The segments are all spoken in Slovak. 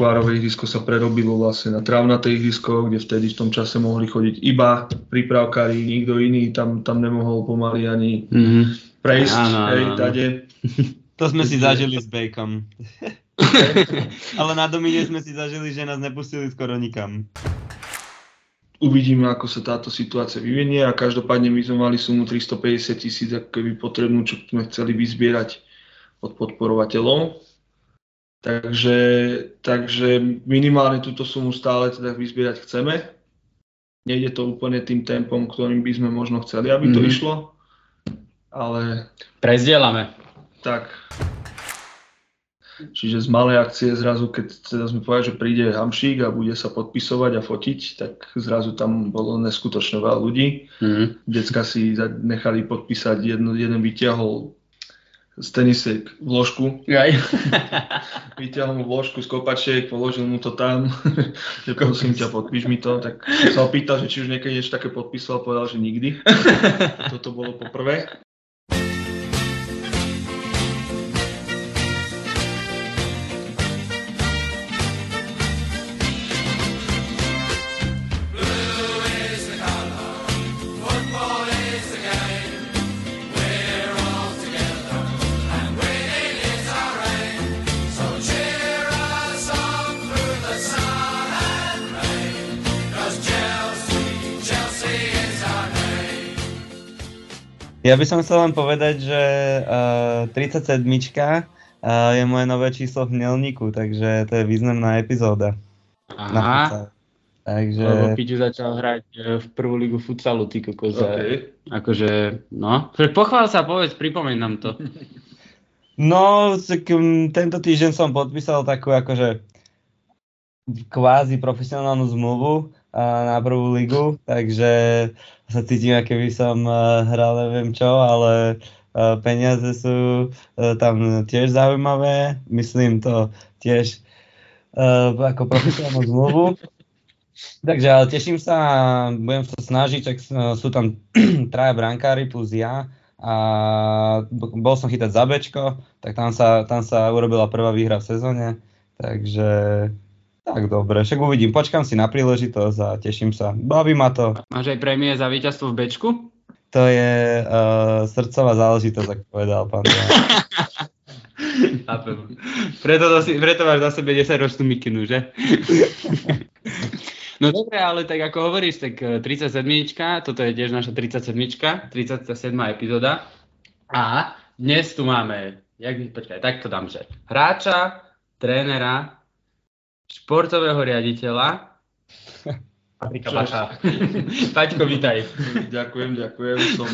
škvárové ihrisko sa prerobilo vlastne na trávnaté ihrisko, kde vtedy v tom čase mohli chodiť iba prípravkári, nikto iný tam, tam nemohol pomaly ani mm-hmm. prejsť, áno, hej, áno. tade. To sme si zažili s Bejkom. Ale na Domine sme si zažili, že nás nepustili skoro nikam. Uvidíme, ako sa táto situácia vyvinie a každopádne my sme mali sumu 350 tisíc ako keby potrebnú, čo sme chceli vyzbierať od podporovateľov. Takže, takže minimálne túto sumu stále teda vyzbierať chceme. Nejde to úplne tým tempom, ktorým by sme možno chceli, aby to mm-hmm. išlo. Ale... Prezdielame. Tak. Čiže z malej akcie zrazu, keď teda sme povedali, že príde Hamšík a bude sa podpisovať a fotiť, tak zrazu tam bolo neskutočne veľa ľudí. Mm-hmm. Decka si nechali podpísať, jedno, jeden vyťahol z tenisek vložku. Aj. vyťahol mu vložku z kopačiek, položil mu to tam. Som ťa, podpíš mi to. Tak sa opýtal, že či už niekedy niečo také podpísal, povedal, že nikdy. Toto bolo poprvé. Ja by som chcel len povedať, že uh, 37 uh, je moje nové číslo v Nelníku, takže to je významná epizóda. Aha. Takže... Lebo Piťu začal hrať e, v prvú ligu futsalu, ty kokos. Okay. Akože, no. Pochvál sa, povedz, pripomeň nám to. No, um, tento týždeň som podpísal takú akože kvázi profesionálnu zmluvu na prvú ligu, takže sa cítim, ako by som hral neviem čo, ale peniaze sú tam tiež zaujímavé. Myslím to tiež ako profesionálnu zmluvu. Takže ale teším sa budem sa snažiť, tak sú tam traja brankári plus ja a bol som chytať za Bčko, tak tam sa, tam sa urobila prvá výhra v sezóne, takže tak dobre, však uvidím, počkam si na príležitosť a teším sa. Baví ma to. Máš aj prémie za víťazstvo v Bčku? To je uh, srdcová záležitosť, ako povedal pán. preto, si, preto máš za sebe 10 ročnú mikinu, že? no dobre, ale tak ako hovoríš, tak 37 eh, toto je tiež naša 37 37 epizóda. A dnes tu máme, jak, počkaj, tak to dám, že hráča, trénera, športového riaditeľa Patrika Baša. Paťko, vítaj. Ďakujem, ďakujem. Som,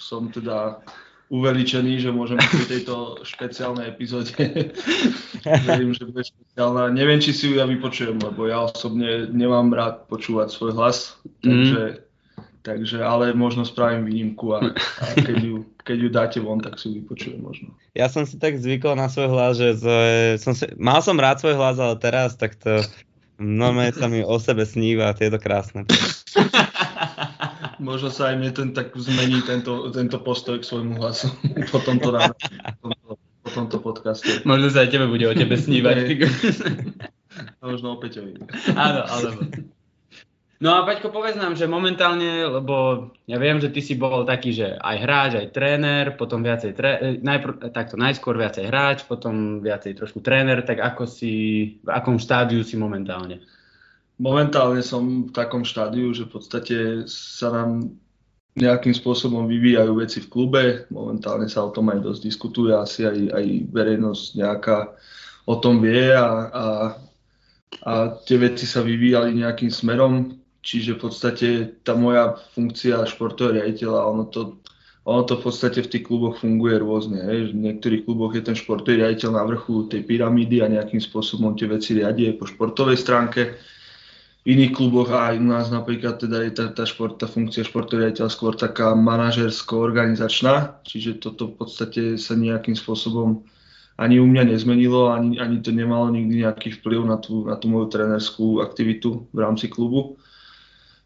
som teda uveličený, že môžem pri tejto špeciálnej epizóde. Verím, že bude špeciálna. Neviem, či si ju ja vypočujem, lebo ja osobne nemám rád počúvať svoj hlas, takže, mm. Takže ale možno spravím výnimku a, a keď, ju, keď ju dáte von, tak si ju vypočujem možno. Ja som si tak zvykol na svoj hlas, že som si, mal som rád svoj hlas, ale teraz tak to normálne sa mi o sebe sníva a je to krásne. Možno sa aj mne ten, tak zmení tento, tento postoj k svojmu hlasu po tomto, ráno, po tomto, po tomto podcaste. Možno sa aj tebe bude o tebe snívať. Možno opäť Peťovi. Áno, alebo. No a Paťko, povedz nám, že momentálne, lebo ja viem, že ty si bol taký, že aj hráč, aj tréner, potom viacej, tré, najprv, takto najskôr viacej hráč, potom viacej trošku tréner, tak ako si, v akom štádiu si momentálne? Momentálne som v takom štádiu, že v podstate sa nám nejakým spôsobom vyvíjajú veci v klube. Momentálne sa o tom aj dosť diskutuje, asi aj, aj verejnosť nejaká o tom vie a, a, a tie veci sa vyvíjali nejakým smerom, čiže v podstate tá moja funkcia športového riaditeľa, ono to, ono to v podstate v tých kluboch funguje rôzne. Hej. V niektorých kluboch je ten športový riaditeľ na vrchu tej pyramídy a nejakým spôsobom tie veci riadie po športovej stránke v iných kluboch aj u nás napríklad teda je tá, tá, šport, tá funkcia športového skôr taká manažersko-organizačná, čiže toto v podstate sa nejakým spôsobom ani u mňa nezmenilo, ani, ani to nemalo nikdy nejaký vplyv na tú, na tú moju trénerskú aktivitu v rámci klubu.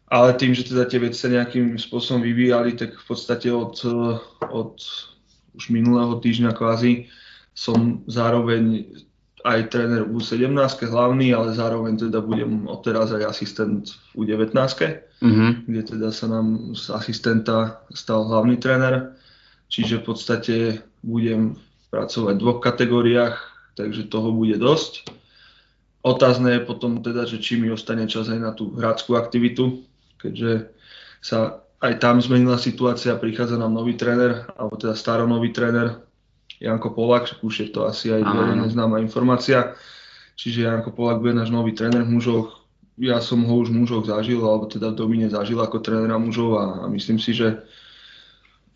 Ale tým, že teda tie veci sa nejakým spôsobom vyvíjali, tak v podstate od, od už minulého týždňa kvázi som zároveň aj tréner v U17 hlavný, ale zároveň teda budem odteraz aj asistent v U19, mm-hmm. kde teda sa nám z asistenta stal hlavný tréner. Čiže v podstate budem pracovať v dvoch kategóriách, takže toho bude dosť. Otázne je potom teda, že či mi ostane čas aj na tú hráckú aktivitu, keďže sa aj tam zmenila situácia, prichádza nám nový tréner, alebo teda staronový tréner, Janko Polak, už je to asi aj veľmi známa informácia. Čiže Janko Polak bude náš nový tréner v mužoch. Ja som ho už v mužoch zažil, alebo teda v Domine zažil ako trénera mužov a, a myslím si, že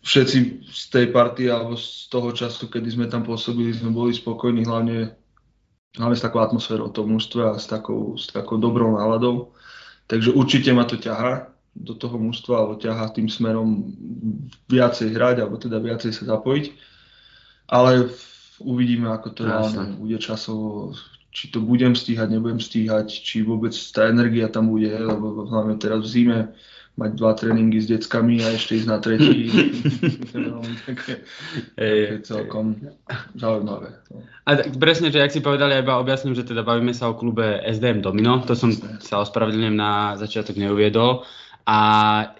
všetci z tej partie alebo z toho času, kedy sme tam pôsobili, sme boli spokojní, hlavne, hlavne s takou atmosférou toho mužstva a s takou, s takou dobrou náladou. Takže určite ma to ťaha do toho mužstva alebo ťaha tým smerom viacej hrať alebo teda viacej sa zapojiť. Ale uvidíme, ako to reálne bude časovo, či to budem stíhať, nebudem stíhať, či vôbec tá energia tam bude, lebo hlavne teraz v zime mať dva tréningy s deckami a ešte ísť na tretí. také, také celkom zaujímavé. A tak presne, že ak si povedali, iba objasním, že teda bavíme sa o klube SDM Domino, to som sa ospravedlňujem na začiatok neuviedol. A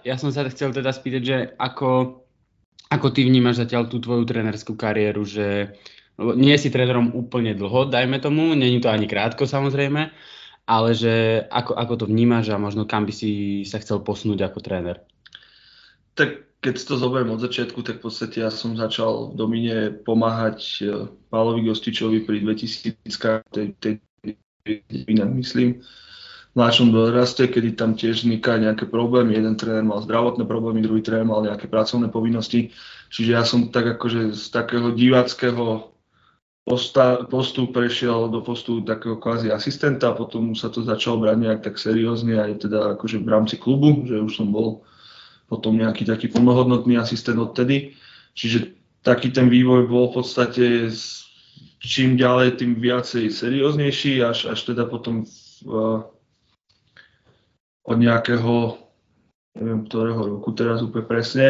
ja som sa chcel teda spýtať, že ako ako ty vnímaš zatiaľ tú tvoju trénerskú kariéru, že nie si trénerom úplne dlho, dajme tomu, není to ani krátko samozrejme, ale že ako, ako to vnímaš a možno kam by si sa chcel posunúť ako tréner? Tak keď to zoberiem od začiatku, tak v podstate ja som začal v Domine pomáhať eh, Pálovi Gostičovi pri 2000 tej, tej, myslím, mladšom doraste, kedy tam tiež vznikajú nejaké problémy. Jeden tréner mal zdravotné problémy, druhý tréner mal nejaké pracovné povinnosti. Čiže ja som tak akože z takého diváckého posta, postu prešiel do postu takého kvázi asistenta potom sa to začalo brať nejak tak seriózne aj teda akože v rámci klubu, že už som bol potom nejaký taký plnohodnotný asistent odtedy. Čiže taký ten vývoj bol v podstate čím ďalej, tým viacej serióznejší, až, až teda potom v, od nejakého, neviem ktorého roku teraz úplne presne,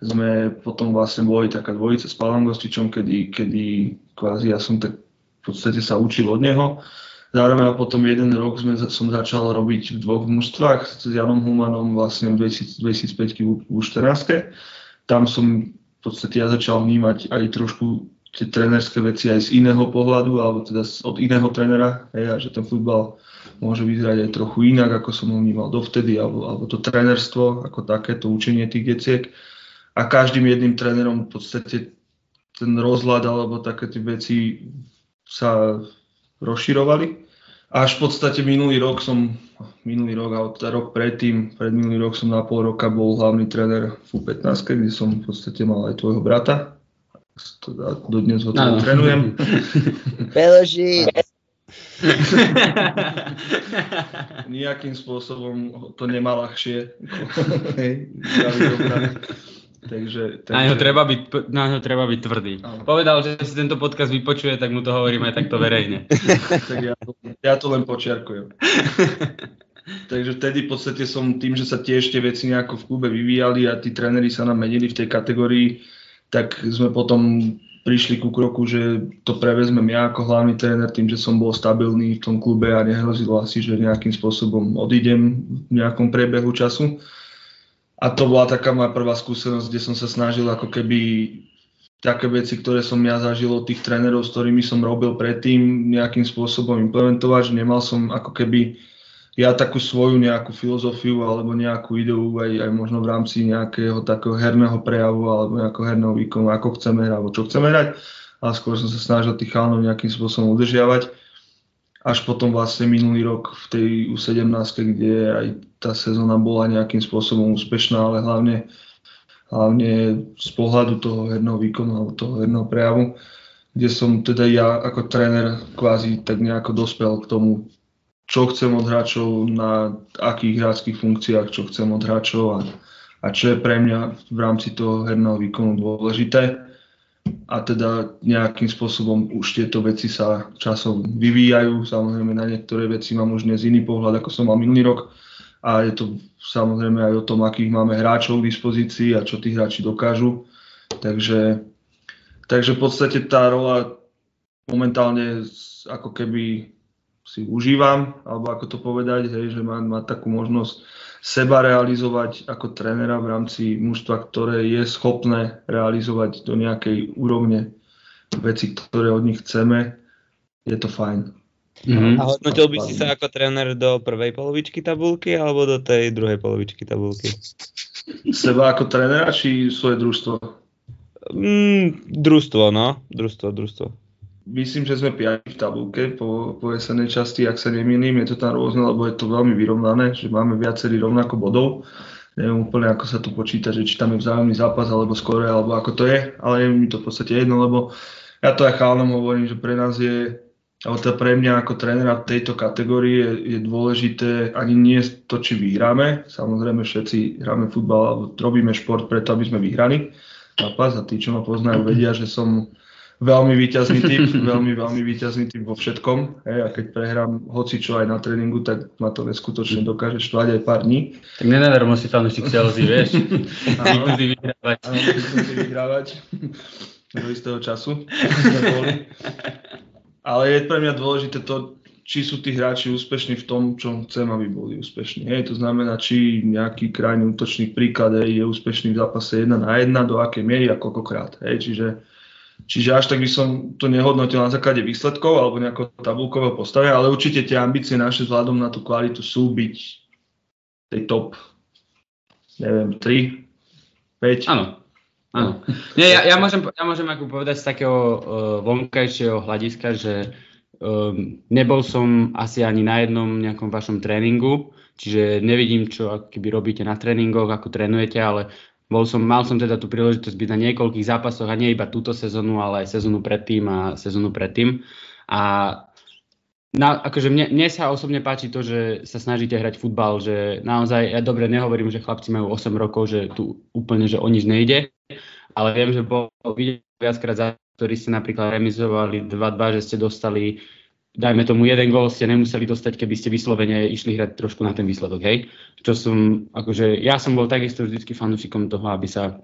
sme potom vlastne boli taká dvojica s Pavlom Gostičom, kedy, kedy kvázi ja som tak v podstate sa učil od neho. Zároveň a potom jeden rok sme, som začal robiť v dvoch mužstvách s Janom Humanom vlastne v 2005 v U14. Tam som v podstate ja začal vnímať aj trošku tie trénerské veci aj z iného pohľadu, alebo teda od iného trénera, hej, a že ten futbal môže vyzerať aj trochu inak, ako som ho vnímal dovtedy, alebo, alebo to trénerstvo, ako také, to učenie tých deciek. A každým jedným trénerom v podstate ten rozhľad alebo také tie veci sa rozširovali. Až v podstate minulý rok som, minulý rok, alebo teda rok predtým, pred minulý rok som na pol roka bol hlavný tréner v U15, kde som v podstate mal aj tvojho brata. Dodnes ho teda trénujem. Peloži. Nijakým spôsobom to nemá ľahšie. takže, takže... Na, ňo treba byť, na ňo treba byť tvrdý. Áno. Povedal, že si tento podcast vypočuje, tak mu to hovoríme takto verejne. tak ja ja to len počiarkujem. Takže vtedy v podstate som tým, že sa tie veci nejako v klube vyvíjali a tí tréneri sa nám menili v tej kategórii, tak sme potom prišli ku kroku, že to prevezmem ja ako hlavný tréner tým, že som bol stabilný v tom klube a nehrozilo asi, že nejakým spôsobom odídem v nejakom priebehu času. A to bola taká moja prvá skúsenosť, kde som sa snažil ako keby také veci, ktoré som ja zažil od tých trénerov, s ktorými som robil predtým, nejakým spôsobom implementovať, že nemal som ako keby ja takú svoju nejakú filozofiu alebo nejakú ideu aj, aj možno v rámci nejakého takého herného prejavu alebo nejakého herného výkonu, ako chceme hrať alebo čo chceme hrať. A skôr som sa snažil tých chalanov nejakým spôsobom udržiavať. Až potom vlastne minulý rok v tej U17, kde aj tá sezóna bola nejakým spôsobom úspešná, ale hlavne, hlavne z pohľadu toho herného výkonu alebo toho herného prejavu, kde som teda ja ako tréner kvázi tak nejako dospel k tomu čo chcem od hráčov, na akých hráčských funkciách, čo chcem od hráčov a, a čo je pre mňa v rámci toho herného výkonu dôležité. A teda nejakým spôsobom už tieto veci sa časom vyvíjajú. Samozrejme na niektoré veci mám už dnes iný pohľad, ako som mal minulý rok. A je to samozrejme aj o tom, akých máme hráčov k dispozícii a čo tí hráči dokážu. Takže, takže v podstate tá rola momentálne ako keby si užívam, alebo ako to povedať, hej, že mám, má takú možnosť seba realizovať ako trénera v rámci mužstva, ktoré je schopné realizovať do nejakej úrovne veci, ktoré od nich chceme, je to fajn. Mm-hmm. A hodnotil by si sa ako tréner do prvej polovičky tabulky alebo do tej druhej polovičky tabulky? Seba ako trénera či svoje družstvo? Mm, družstvo, no. Družstvo, družstvo. Myslím, že sme piati v tabulke po, po jesenej časti, ak sa nemýlim, je to tam rôzne, lebo je to veľmi vyrovnané, že máme viacerí rovnako bodov. Neviem úplne, ako sa tu počíta, že či tam je vzájomný zápas, alebo skore, alebo ako to je, ale je mi to v podstate jedno, lebo ja to aj chálnom hovorím, že pre nás je, alebo teda pre mňa ako trénera v tejto kategórii je, je dôležité ani nie to, či vyhráme. Samozrejme všetci hráme futbal alebo robíme šport preto, aby sme vyhrali zápas a tí, čo ma poznajú, vedia, že som veľmi výťazný typ, veľmi, veľmi výťazný typ vo všetkom. Hej, a keď prehrám hoci čo aj na tréningu, tak ma to neskutočne dokáže štvať aj pár dní. Tak nenadarmo si fanúšik Chelsea, vieš. Áno, vyhrávať. Áno, vyhrávať do istého času. Ale je pre mňa dôležité to, či sú tí hráči úspešní v tom, čo chcem, aby boli úspešní. Hej, to znamená, či nejaký krajný útočný príklad hej, je úspešný v zápase 1 na 1, do akej miery a koľkokrát. Hej, čiže Čiže až tak by som to nehodnotil na základe výsledkov alebo nejakého tabulkového postavia, ale určite tie ambície naše vzhľadom na tú kvalitu sú byť tej top, neviem, 3, 5. Áno, áno. Nie, ja, ja, môžem, ja môžem ako povedať z takého uh, vonkajšieho hľadiska, že um, nebol som asi ani na jednom nejakom vašom tréningu, čiže nevidím, čo keby robíte na tréningoch, ako trénujete, ale bol som, mal som teda tú príležitosť byť na niekoľkých zápasoch a nie iba túto sezónu, ale aj sezónu predtým a sezónu predtým. A na, akože mne, mne sa osobne páči to, že sa snažíte hrať futbal, že naozaj, ja dobre nehovorím, že chlapci majú 8 rokov, že tu úplne, že o nič nejde, ale viem, že bol viackrát za ktorí ste napríklad remizovali 2-2, že ste dostali dajme tomu jeden gól ste nemuseli dostať, keby ste vyslovene išli hrať trošku na ten výsledok, hej. Čo som, akože ja som bol takisto vždycky fanúšikom toho, aby sa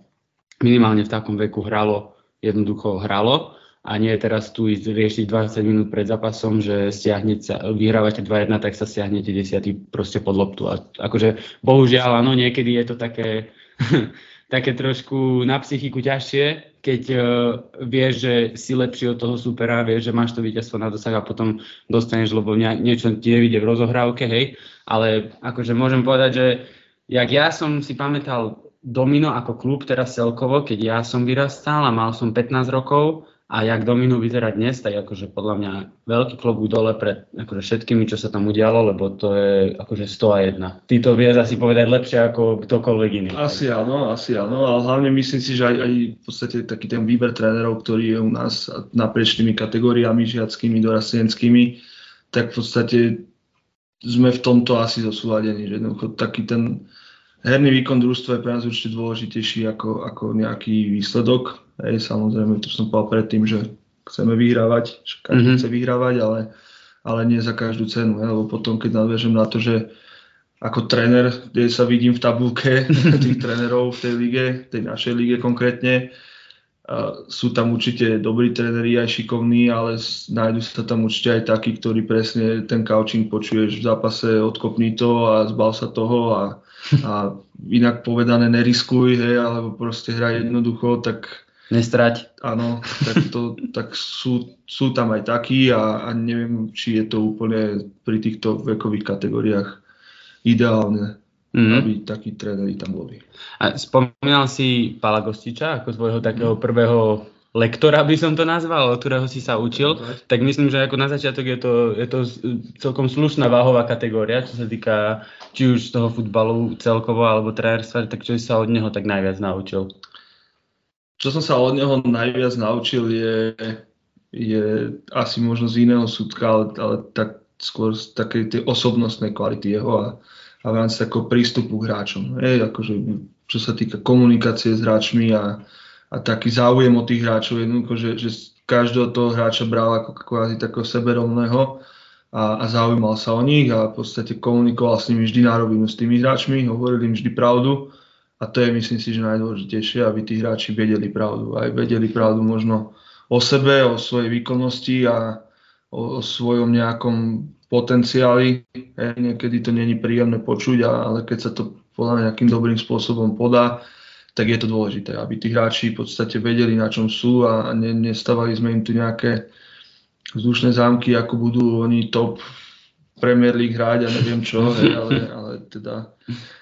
minimálne v takom veku hralo, jednoducho hralo a nie teraz tu ísť riešiť 20 minút pred zápasom, že stiahnete, vyhrávate 2-1, tak sa stiahnete desiatý proste pod loptu. A akože bohužiaľ, áno, niekedy je to také také trošku na psychiku ťažšie, keď uh, vieš, že si lepší od toho supera, vieš, že máš to víťazstvo na dosah a potom dostaneš, lebo nie, niečo ti nevidie v rozohrávke, hej. Ale akože môžem povedať, že jak ja som si pamätal Domino ako klub teraz celkovo, keď ja som vyrastal a mal som 15 rokov, a jak Dominu vyzerá dnes, tak akože podľa mňa veľký klobúk dole pred akože všetkými, čo sa tam udialo, lebo to je akože 101. Ty to vieš asi povedať lepšie ako ktokoľvek iný. Asi áno, asi áno, ale hlavne myslím si, že aj, aj v podstate taký ten výber trénerov, ktorý je u nás naprieč tými kategóriami žiackými, dorastenskými, tak v podstate sme v tomto asi zosúladení, že taký ten herný výkon družstva je pre nás určite dôležitejší ako, ako nejaký výsledok Hej, samozrejme, to som povedal predtým, že chceme vyhrávať, že každý mm-hmm. chce vyhrávať, ale, ale nie za každú cenu, hej, lebo potom, keď nadviežem na to, že ako tréner, kde sa vidím v tabulke tých trénerov v tej lige, tej našej lige konkrétne, Uh, sú tam určite dobrí tréneri aj šikovní, ale nájdu sa tam určite aj takí, ktorí presne ten coaching počuješ v zápase, odkopni to a zbal sa toho a, a inak povedané neriskuj, hej, alebo proste hraj jednoducho, tak Nestrať. Áno, tak, to, tak sú, sú tam aj takí a, a neviem, či je to úplne pri týchto vekových kategóriách ideálne, mm-hmm. aby takí tréneri tam boli. A spomínal si Pala Gostiča ako svojho takého mm. prvého lektora by som to nazval, od ktorého si sa učil, tak myslím, že ako na začiatok je to, je to celkom slušná váhová kategória, čo sa týka či už toho futbalu celkovo alebo trénerstva, tak čo si sa od neho tak najviac naučil? Čo som sa od neho najviac naučil je, je asi možno z iného súdka, ale, ale tak skôr z takej tej osobnostnej kvality jeho a, a v rámci takého prístupu k hráčom. Je, akože, čo sa týka komunikácie s hráčmi a, a taký záujem od tých hráčov, jednoducho, že, že každého toho hráča bral ako kvázi takého seberomného a, a zaujímal sa o nich a v podstate komunikoval s nimi vždy na rovinu s tými hráčmi, hovoril im vždy pravdu a to je myslím si, že najdôležitejšie, aby tí hráči vedeli pravdu. Aj vedeli pravdu možno o sebe, o svojej výkonnosti a o, o svojom nejakom potenciáli. Niekedy to není príjemné počuť, ale keď sa to podľa nejakým dobrým spôsobom podá, tak je to dôležité, aby tí hráči v podstate vedeli, na čom sú a ne, nestavali sme im tu nejaké vzdušné zámky, ako budú oni top Premier League hrať a neviem čo, ale, ale teda,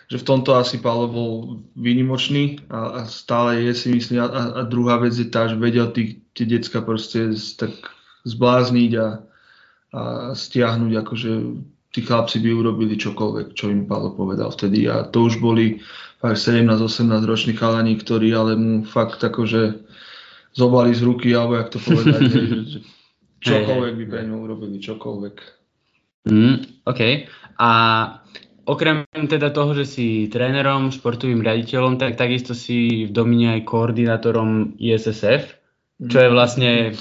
že v tomto asi Paolo bol výnimočný a, a stále je si myslím a, a druhá vec je tá, že vedel tí, tie decka proste tak zblázniť a, a stiahnuť, akože tí chlapci by urobili čokoľvek, čo im Paolo povedal vtedy a to už boli fakt 17-18 roční chalani, ktorí ale mu fakt akože zobali z ruky, alebo jak to povedať, že, že čokoľvek by pre ňu urobili, čokoľvek. Mm, OK. A okrem teda toho, že si trénerom, športovým riaditeľom, tak takisto si v Domine aj koordinátorom ISSF, čo je vlastne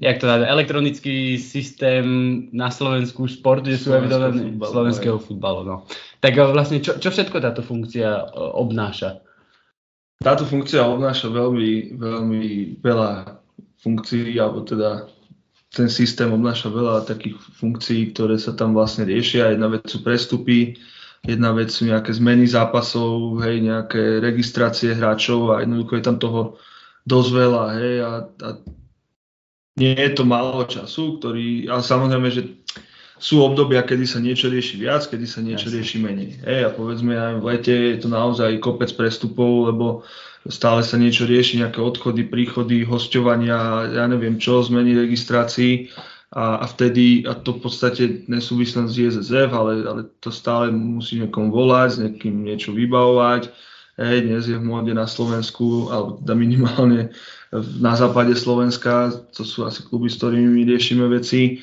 jak to dá, elektronický systém na Slovensku šport, kde sú evidované slovenského futbalu. No. Tak vlastne, čo, čo všetko táto funkcia e, obnáša? Táto funkcia obnáša veľmi, veľmi veľa funkcií, alebo teda ten systém obnáša veľa takých funkcií, ktoré sa tam vlastne riešia. Jedna vec sú prestupy, jedna vec sú nejaké zmeny zápasov, hej, nejaké registrácie hráčov a jednoducho je tam toho dosť veľa, hej, a, a nie je to málo času, ktorý, ale samozrejme, že sú obdobia, kedy sa niečo rieši viac, kedy sa niečo Jasne. rieši menej. Hej, a povedzme aj v lete je to naozaj kopec prestupov, lebo stále sa niečo rieši, nejaké odchody, príchody, hostovania, ja neviem čo, zmeny registrácií a, a vtedy, a to v podstate nesúvisí len z JZF, ale, ale to stále musí niekom volať, s niekým niečo vybavovať. Hej, dnes je v móde na Slovensku, alebo teda minimálne na západe Slovenska, to sú asi kluby, s ktorými my riešime veci,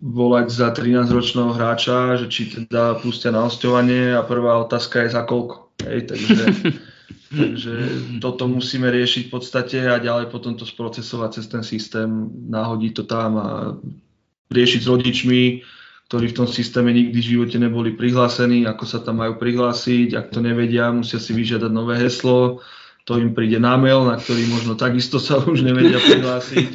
volať za 13-ročného hráča, že či teda pustia na hostovanie a prvá otázka je za koľko. Hej, takže, takže toto musíme riešiť v podstate a ďalej potom to sprocesovať cez ten systém, nahodiť to tam a riešiť s rodičmi, ktorí v tom systéme nikdy v živote neboli prihlásení, ako sa tam majú prihlásiť, ak to nevedia, musia si vyžiadať nové heslo, to im príde na mail, na ktorý možno takisto sa už nevedia prihlásiť.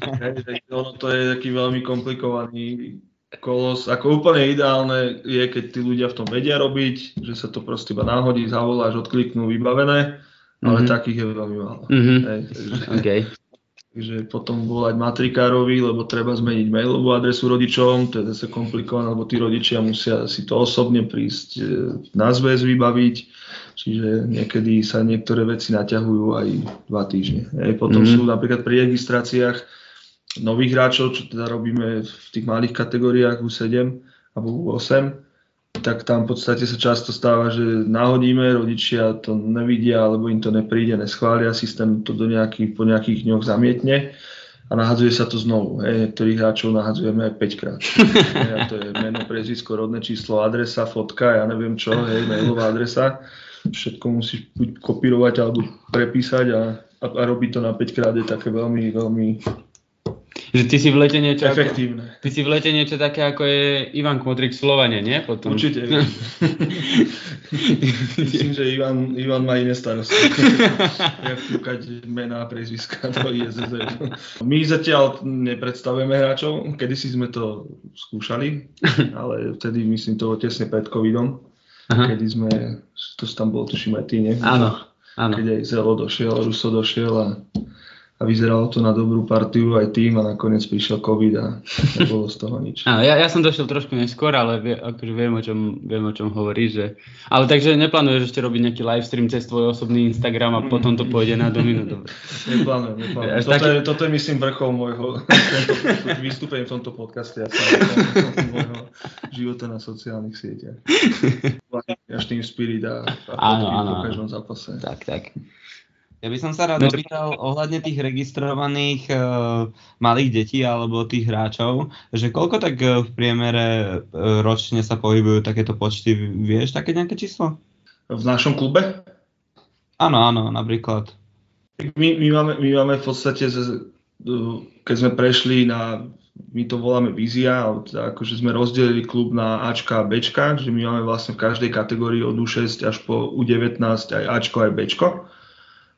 ono to je taký veľmi komplikovaný kolos. Ako úplne ideálne je, keď tí ľudia v tom vedia robiť, že sa to proste iba náhodí, zavoláš, odkliknú, vybavené, ale mm-hmm. takých je veľmi málo. Mm-hmm. Hej, takže, okay. takže potom volať matrikárovi, lebo treba zmeniť mailovú adresu rodičom, to je zase komplikované, lebo tí rodičia musia si to osobne prísť e, na zväz vybaviť Čiže niekedy sa niektoré veci naťahujú aj dva týždne. Hej. Potom mm-hmm. sú napríklad pri registráciách nových hráčov, čo teda robíme v tých malých kategóriách U7 alebo U8, tak tam v podstate sa často stáva, že nahodíme, rodičia to nevidia, alebo im to nepríde, neschvália, systém to do nejakých, po nejakých dňoch zamietne a nahadzuje sa to znovu. Hej. Niektorých hráčov nahadzujeme aj 5 krát. Hej, to je meno, prezvisko, rodné číslo, adresa, fotka, ja neviem čo, hej, mailová adresa všetko musíš buď kopírovať alebo prepísať a, a, a robiť to na 5 krát je také veľmi, veľmi že ty si v lete niečo efektívne. Ako, ty si v lete niečo také, ako je Ivan Kmotrik v Slovane, nie? Potom. Určite. Myslím, že Ivan, Ivan má iné starosti. Jak kúkať mená a prezviska do ISZ. My zatiaľ nepredstavujeme hráčov, kedysi sme to skúšali, ale vtedy myslím to tesne pred covidom. Aha. kedy sme, to tam bol tuším aj ty, nie? Áno, áno. Keď aj Zelo došiel, Ruso došiel a a vyzeralo to na dobrú partiu aj tým a nakoniec prišiel COVID a nebolo z toho nič. Áno, ja, ja som došiel trošku neskôr, ale vie, akože viem, o čom, viem, o čom hovoríš. Že... Ale takže neplánuješ ešte robiť nejaký live stream cez tvoj osobný Instagram a potom to pôjde na domino? Dobre. Neplánujem, neplánujem. Toto, taký... je, toto je myslím vrchol môjho vystúpenia v tomto podcaste a môjho života na sociálnych sieťach. Až tým spirit a, a áno, áno, po každom zápase. Tak, tak. Ja by som sa rád opýtal ohľadne tých registrovaných uh, malých detí alebo tých hráčov, že koľko tak uh, v priemere uh, ročne sa pohybujú takéto počty, vieš také nejaké číslo? V našom klube? Áno, áno, napríklad. My, my, máme, my máme v podstate, keď sme prešli na, my to voláme vízia, teda akože sme rozdelili klub na Ačka a Bčka, že my máme vlastne v každej kategórii od U6 až po U19 aj Ačko aj Bčko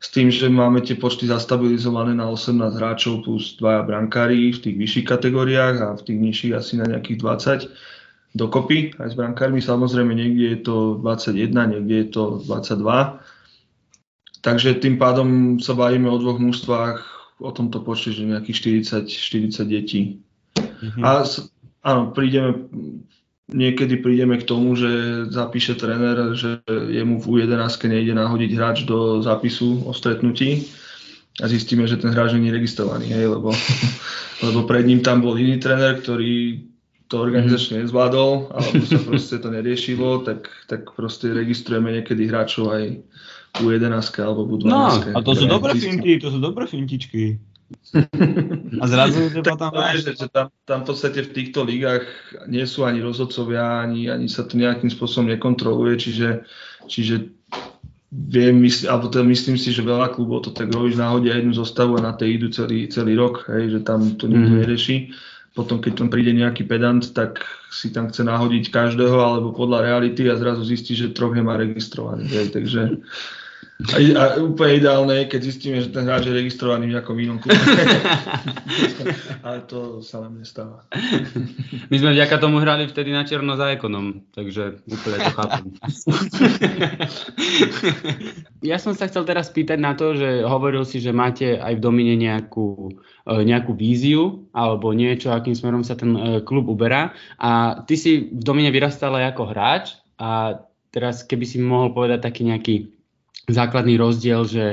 s tým, že máme tie počty zastabilizované na 18 hráčov plus dvaja brankári v tých vyšších kategóriách a v tých nižších asi na nejakých 20 dokopy aj s brankármi. Samozrejme niekde je to 21, niekde je to 22. Takže tým pádom sa bavíme o dvoch mústvách o tomto počte, že nejakých 40, 40 detí. Mm-hmm. A áno, prídeme niekedy prídeme k tomu, že zapíše tréner, že jemu v U11 nejde nahodiť hráč do zápisu o stretnutí a zistíme, že ten hráč je registrovaný, hej, lebo, lebo pred ním tam bol iný tréner, ktorý to organizačne nezvládol, alebo sa proste to neriešilo, tak, tak proste registrujeme niekedy hráčov aj U11 alebo U12. No, a to sú dobré finty, to sú dobré fintičky. A zrazu že tam máš... Že, že tam, tam v podstate v týchto ligách nie sú ani rozhodcovia, ani, ani sa to nejakým spôsobom nekontroluje, čiže, čiže viem, mysl, alebo teda myslím si, že veľa klubov to tak robí, náhodia jednu zostavu a na tej idú celý, celý rok, hej, že tam to nikto mm. nerieši. Potom, keď tam príde nejaký pedant, tak si tam chce nahodiť každého, alebo podľa reality a zrazu zistí, že troch nemá registrovaný. Hej, takže a, a úplne ideálne je, keď zistíme, že ten hráč je registrovaný v nejakom inom klube. Ale to sa nám nestáva. My sme vďaka tomu hrali vtedy na černo za ekonom, takže úplne to chápem. ja som sa chcel teraz spýtať na to, že hovoril si, že máte aj v domine nejakú, e, nejakú víziu alebo niečo, akým smerom sa ten e, klub uberá. A ty si v domine vyrastal aj ako hráč a teraz keby si mohol povedať taký nejaký základný rozdiel, že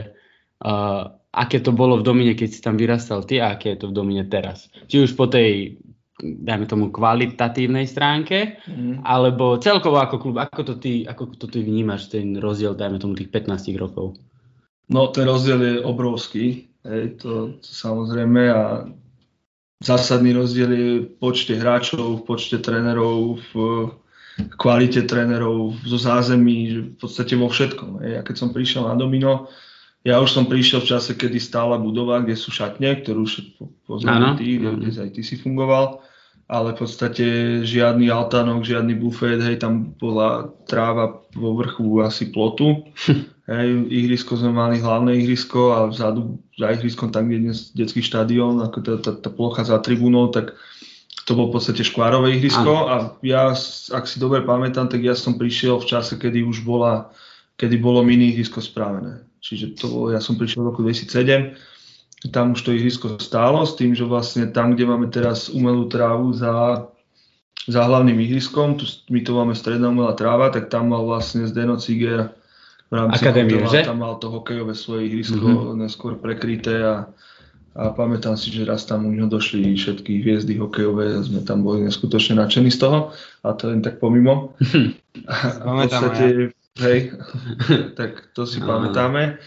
uh, aké to bolo v Domine, keď si tam vyrastal ty a aké je to v Domine teraz. Či už po tej, dajme tomu, kvalitatívnej stránke, mm. alebo celkovo ako klub, ako to, ty, ako to ty vnímaš, ten rozdiel, dajme tomu, tých 15 rokov? No, ten rozdiel je obrovský, hej, to, to samozrejme a zásadný rozdiel je v počte hráčov, v počte trénerov, v kvalite trénerov, zo zázemí, v podstate vo všetkom. Ja keď som prišiel na Domino, ja už som prišiel v čase, kedy stála budova, kde sú šatne, ktorú už poznáme ty, kde aj ty si fungoval, ale v podstate žiadny altánok, žiadny bufet, hej, tam bola tráva vo vrchu asi plotu. hej, ihrisko sme mali hlavné ihrisko a vzadu za ihriskom, tam, kde je dnes detský štadión, ako tá, tá, tá plocha za tribúnou, tak to bolo v podstate škvárové ihrisko a ja, ak si dobre pamätám, tak ja som prišiel v čase, kedy už bola, kedy bolo mini ihrisko správené. Čiže to bolo, ja som prišiel v roku 2007, tam už to ihrisko stálo, s tým, že vlastne tam, kde máme teraz umelú trávu za, za hlavným ihriskom, tu, my to máme stredná umelá tráva, tak tam mal vlastne Zdeno Ciger v rámci Akadémie, tam mal to hokejové svoje ihrisko mm-hmm. neskôr prekryté a a pamätám si, že raz tam u ňo došli všetky hviezdy hokejové a sme tam boli neskutočne nadšení z toho a to len tak pomimo. a v podstate, ja. hej, tak to si pamätáme.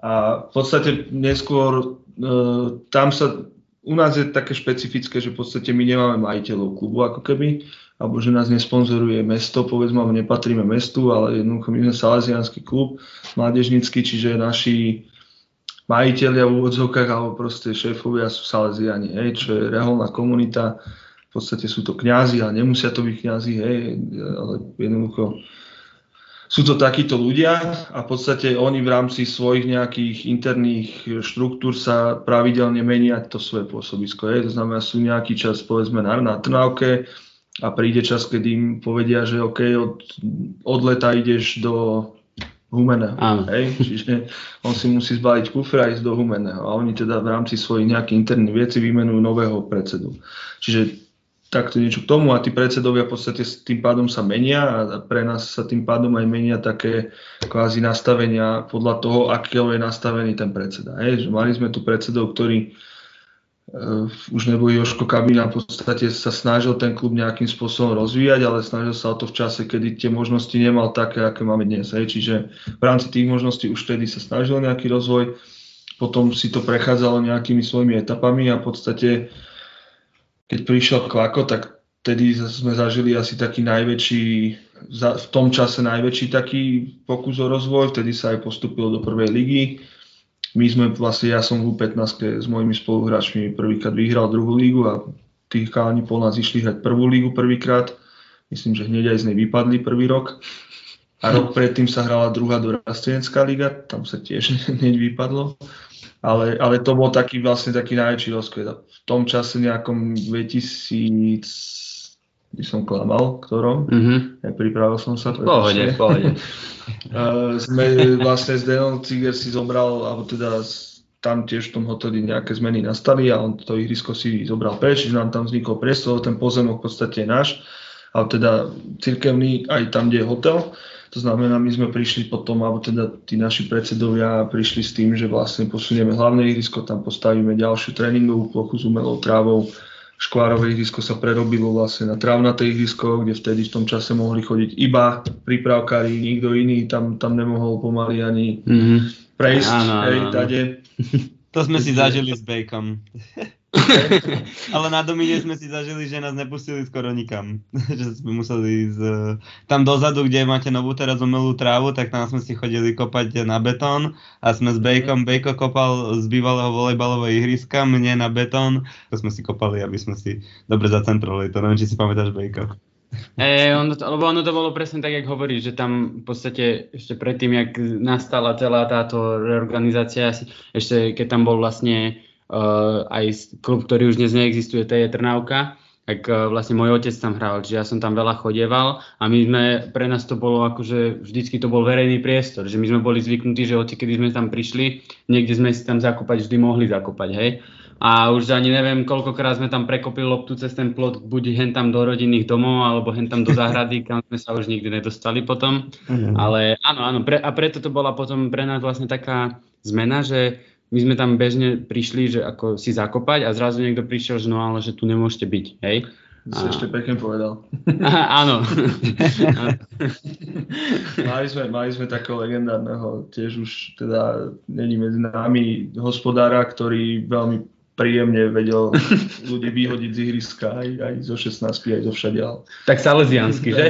A v podstate neskôr uh, tam sa, u nás je také špecifické, že v podstate my nemáme majiteľov klubu ako keby, alebo že nás nesponzoruje mesto, povedzme, alebo nepatríme mestu, ale jednoducho my sme salazianský klub, mládežnický, čiže naši majiteľia v úvodzovkách alebo proste šéfovia sú Salesiani, hej, čo je reholná komunita. V podstate sú to kňazi, ale nemusia to byť kňazi, hej, ale jednoducho sú to takíto ľudia a v podstate oni v rámci svojich nejakých interných štruktúr sa pravidelne menia to svoje pôsobisko. Je. To znamená, sú nejaký čas povedzme na, na Trnavke a príde čas, kedy im povedia, že OK, od, od leta ideš do Humeného. Hej? Čiže on si musí zbaliť kufra a ísť do Humeného. A oni teda v rámci svojich nejakých interných veci vymenujú nového predsedu. Čiže takto niečo k tomu a tí predsedovia v podstate s tým pádom sa menia a pre nás sa tým pádom aj menia také kvázi nastavenia podľa toho, akého je nastavený ten predseda. Hej? Že mali sme tu predsedov, ktorí Uh, už nebol Joško Kabina, v podstate sa snažil ten klub nejakým spôsobom rozvíjať, ale snažil sa o to v čase, kedy tie možnosti nemal také, aké máme dnes. Hej. Čiže v rámci tých možností už vtedy sa snažil nejaký rozvoj, potom si to prechádzalo nejakými svojimi etapami a v podstate, keď prišiel Klako, tak vtedy sme zažili asi taký najväčší, v tom čase najväčší taký pokus o rozvoj, vtedy sa aj postupilo do prvej ligy my sme vlastne, ja som v U15 s mojimi spoluhráčmi prvýkrát vyhral druhú lígu a tí chalani po nás išli hrať prvú lígu prvýkrát. Myslím, že hneď aj z nej vypadli prvý rok. A rok predtým sa hrala druhá dorastenecká liga, tam sa tiež hneď vypadlo. Ale, ale to bol taký vlastne taký najväčší rozkvet. V tom čase nejakom 2000 by som klamal, ktorom. Mm-hmm. Ja pripravil som sa. Pohode, pohode. uh, sme vlastne s Denon Ciger si zobral, alebo teda tam tiež v tom hoteli nejaké zmeny nastali a on to ihrisko si zobral preč, že nám tam vznikol priestor, ten pozemok v podstate je náš, ale teda cirkevný aj tam, kde je hotel. To znamená, my sme prišli potom, alebo teda tí naši predsedovia prišli s tým, že vlastne posunieme hlavné ihrisko, tam postavíme ďalšiu tréningovú plochu s umelou trávou, škvárové ihrisko sa prerobilo vlastne na trávnaté ihrisko, kde vtedy v tom čase mohli chodiť iba prípravkári, nikto iný tam, tam nemohol pomaly ani mm-hmm. prejsť, áno, hej, tade. To sme si zažili s Bejkom. Ale na Domine sme si zažili, že nás nepustili skoro nikam. že sme museli ísť tam dozadu, kde máte novú teraz umelú trávu, tak tam sme si chodili kopať na betón a sme s Bejkom, Bejko kopal z bývalého volejbalového ihriska, mne na betón, to sme si kopali, aby sme si dobre zacentrovali. To neviem, či si pamätáš Bejko. E, ono to, lebo ono to bolo presne tak, jak hovorí, že tam v podstate ešte predtým, jak nastala celá táto reorganizácia, ešte keď tam bol vlastne aj klub, ktorý už dnes neexistuje, to je Trnávka, tak uh, vlastne môj otec tam hral, čiže ja som tam veľa chodieval a my sme, pre nás to bolo akože vždycky to bol verejný priestor, že my sme boli zvyknutí, že hoci kedy sme tam prišli, niekde sme si tam zakopať, vždy mohli zakopať, hej a už ani neviem, koľkokrát sme tam prekopili loptu cez ten plot, buď hen tam do rodinných domov, alebo hen tam do záhrady, kam sme sa už nikdy nedostali potom. Mm. Ale áno, áno, pre, a preto to bola potom pre nás vlastne taká zmena, že my sme tam bežne prišli, že ako si zakopať a zrazu niekto prišiel, že no ale že tu nemôžete byť, hej. Si a... ešte pekne povedal. áno. mali, sme, mali sme takého legendárneho, tiež už teda není medzi nami hospodára, ktorý veľmi príjemne vedel ľudí vyhodiť z ihriska aj, aj zo 16 aj zo všadiaľ. Tak salesiansky, že?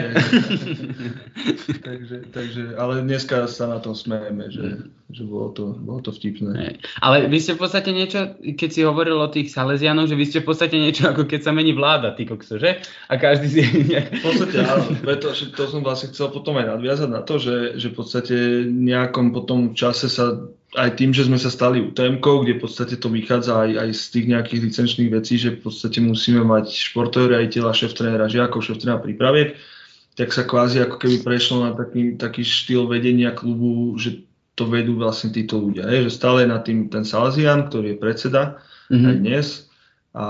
takže, takže, ale dneska sa na tom smejeme, že, že bolo, to, bolo to vtipné. Ale vy ste v podstate niečo, keď si hovoril o tých salesianoch, že vy ste v podstate niečo ako keď sa mení vláda, ty kokso, že? A každý si... v podstate áno, preto, to som vlastne chcel potom aj nadviazať na to, že, že v podstate nejakom potom čase sa aj tým, že sme sa stali UTM, kde v podstate to vychádza aj, aj z tých nejakých licenčných vecí, že v podstate musíme mať športového riaditeľa, šéf trénera žiakov, šéf trénera prípraviek, tak sa kvázi ako keby prešlo na taký, taký štýl vedenia klubu, že to vedú vlastne títo ľudia. Je, že stále je na tým ten Salzian, ktorý je predseda mm-hmm. aj dnes, a,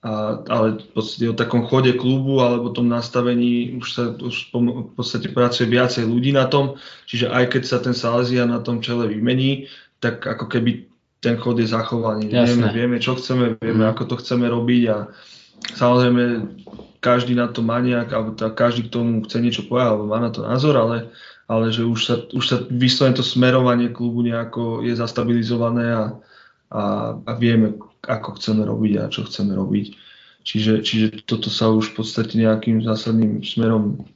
a, ale v podstate o takom chode klubu alebo tom nastavení už sa už v podstate pracuje viacej ľudí na tom, čiže aj keď sa ten Salzian na tom čele vymení, tak ako keby ten chod je zachovaný. Vieme, vieme, čo chceme, vieme, mm. ako to chceme robiť a samozrejme každý na to má nejak, alebo tá, každý k tomu chce niečo povedať, alebo má na to názor, ale, ale že už sa, už sa vyslovene to smerovanie klubu nejako je zastabilizované a, a, a vieme, ako chceme robiť a čo chceme robiť. Čiže, čiže toto sa už v podstate nejakým zásadným smerom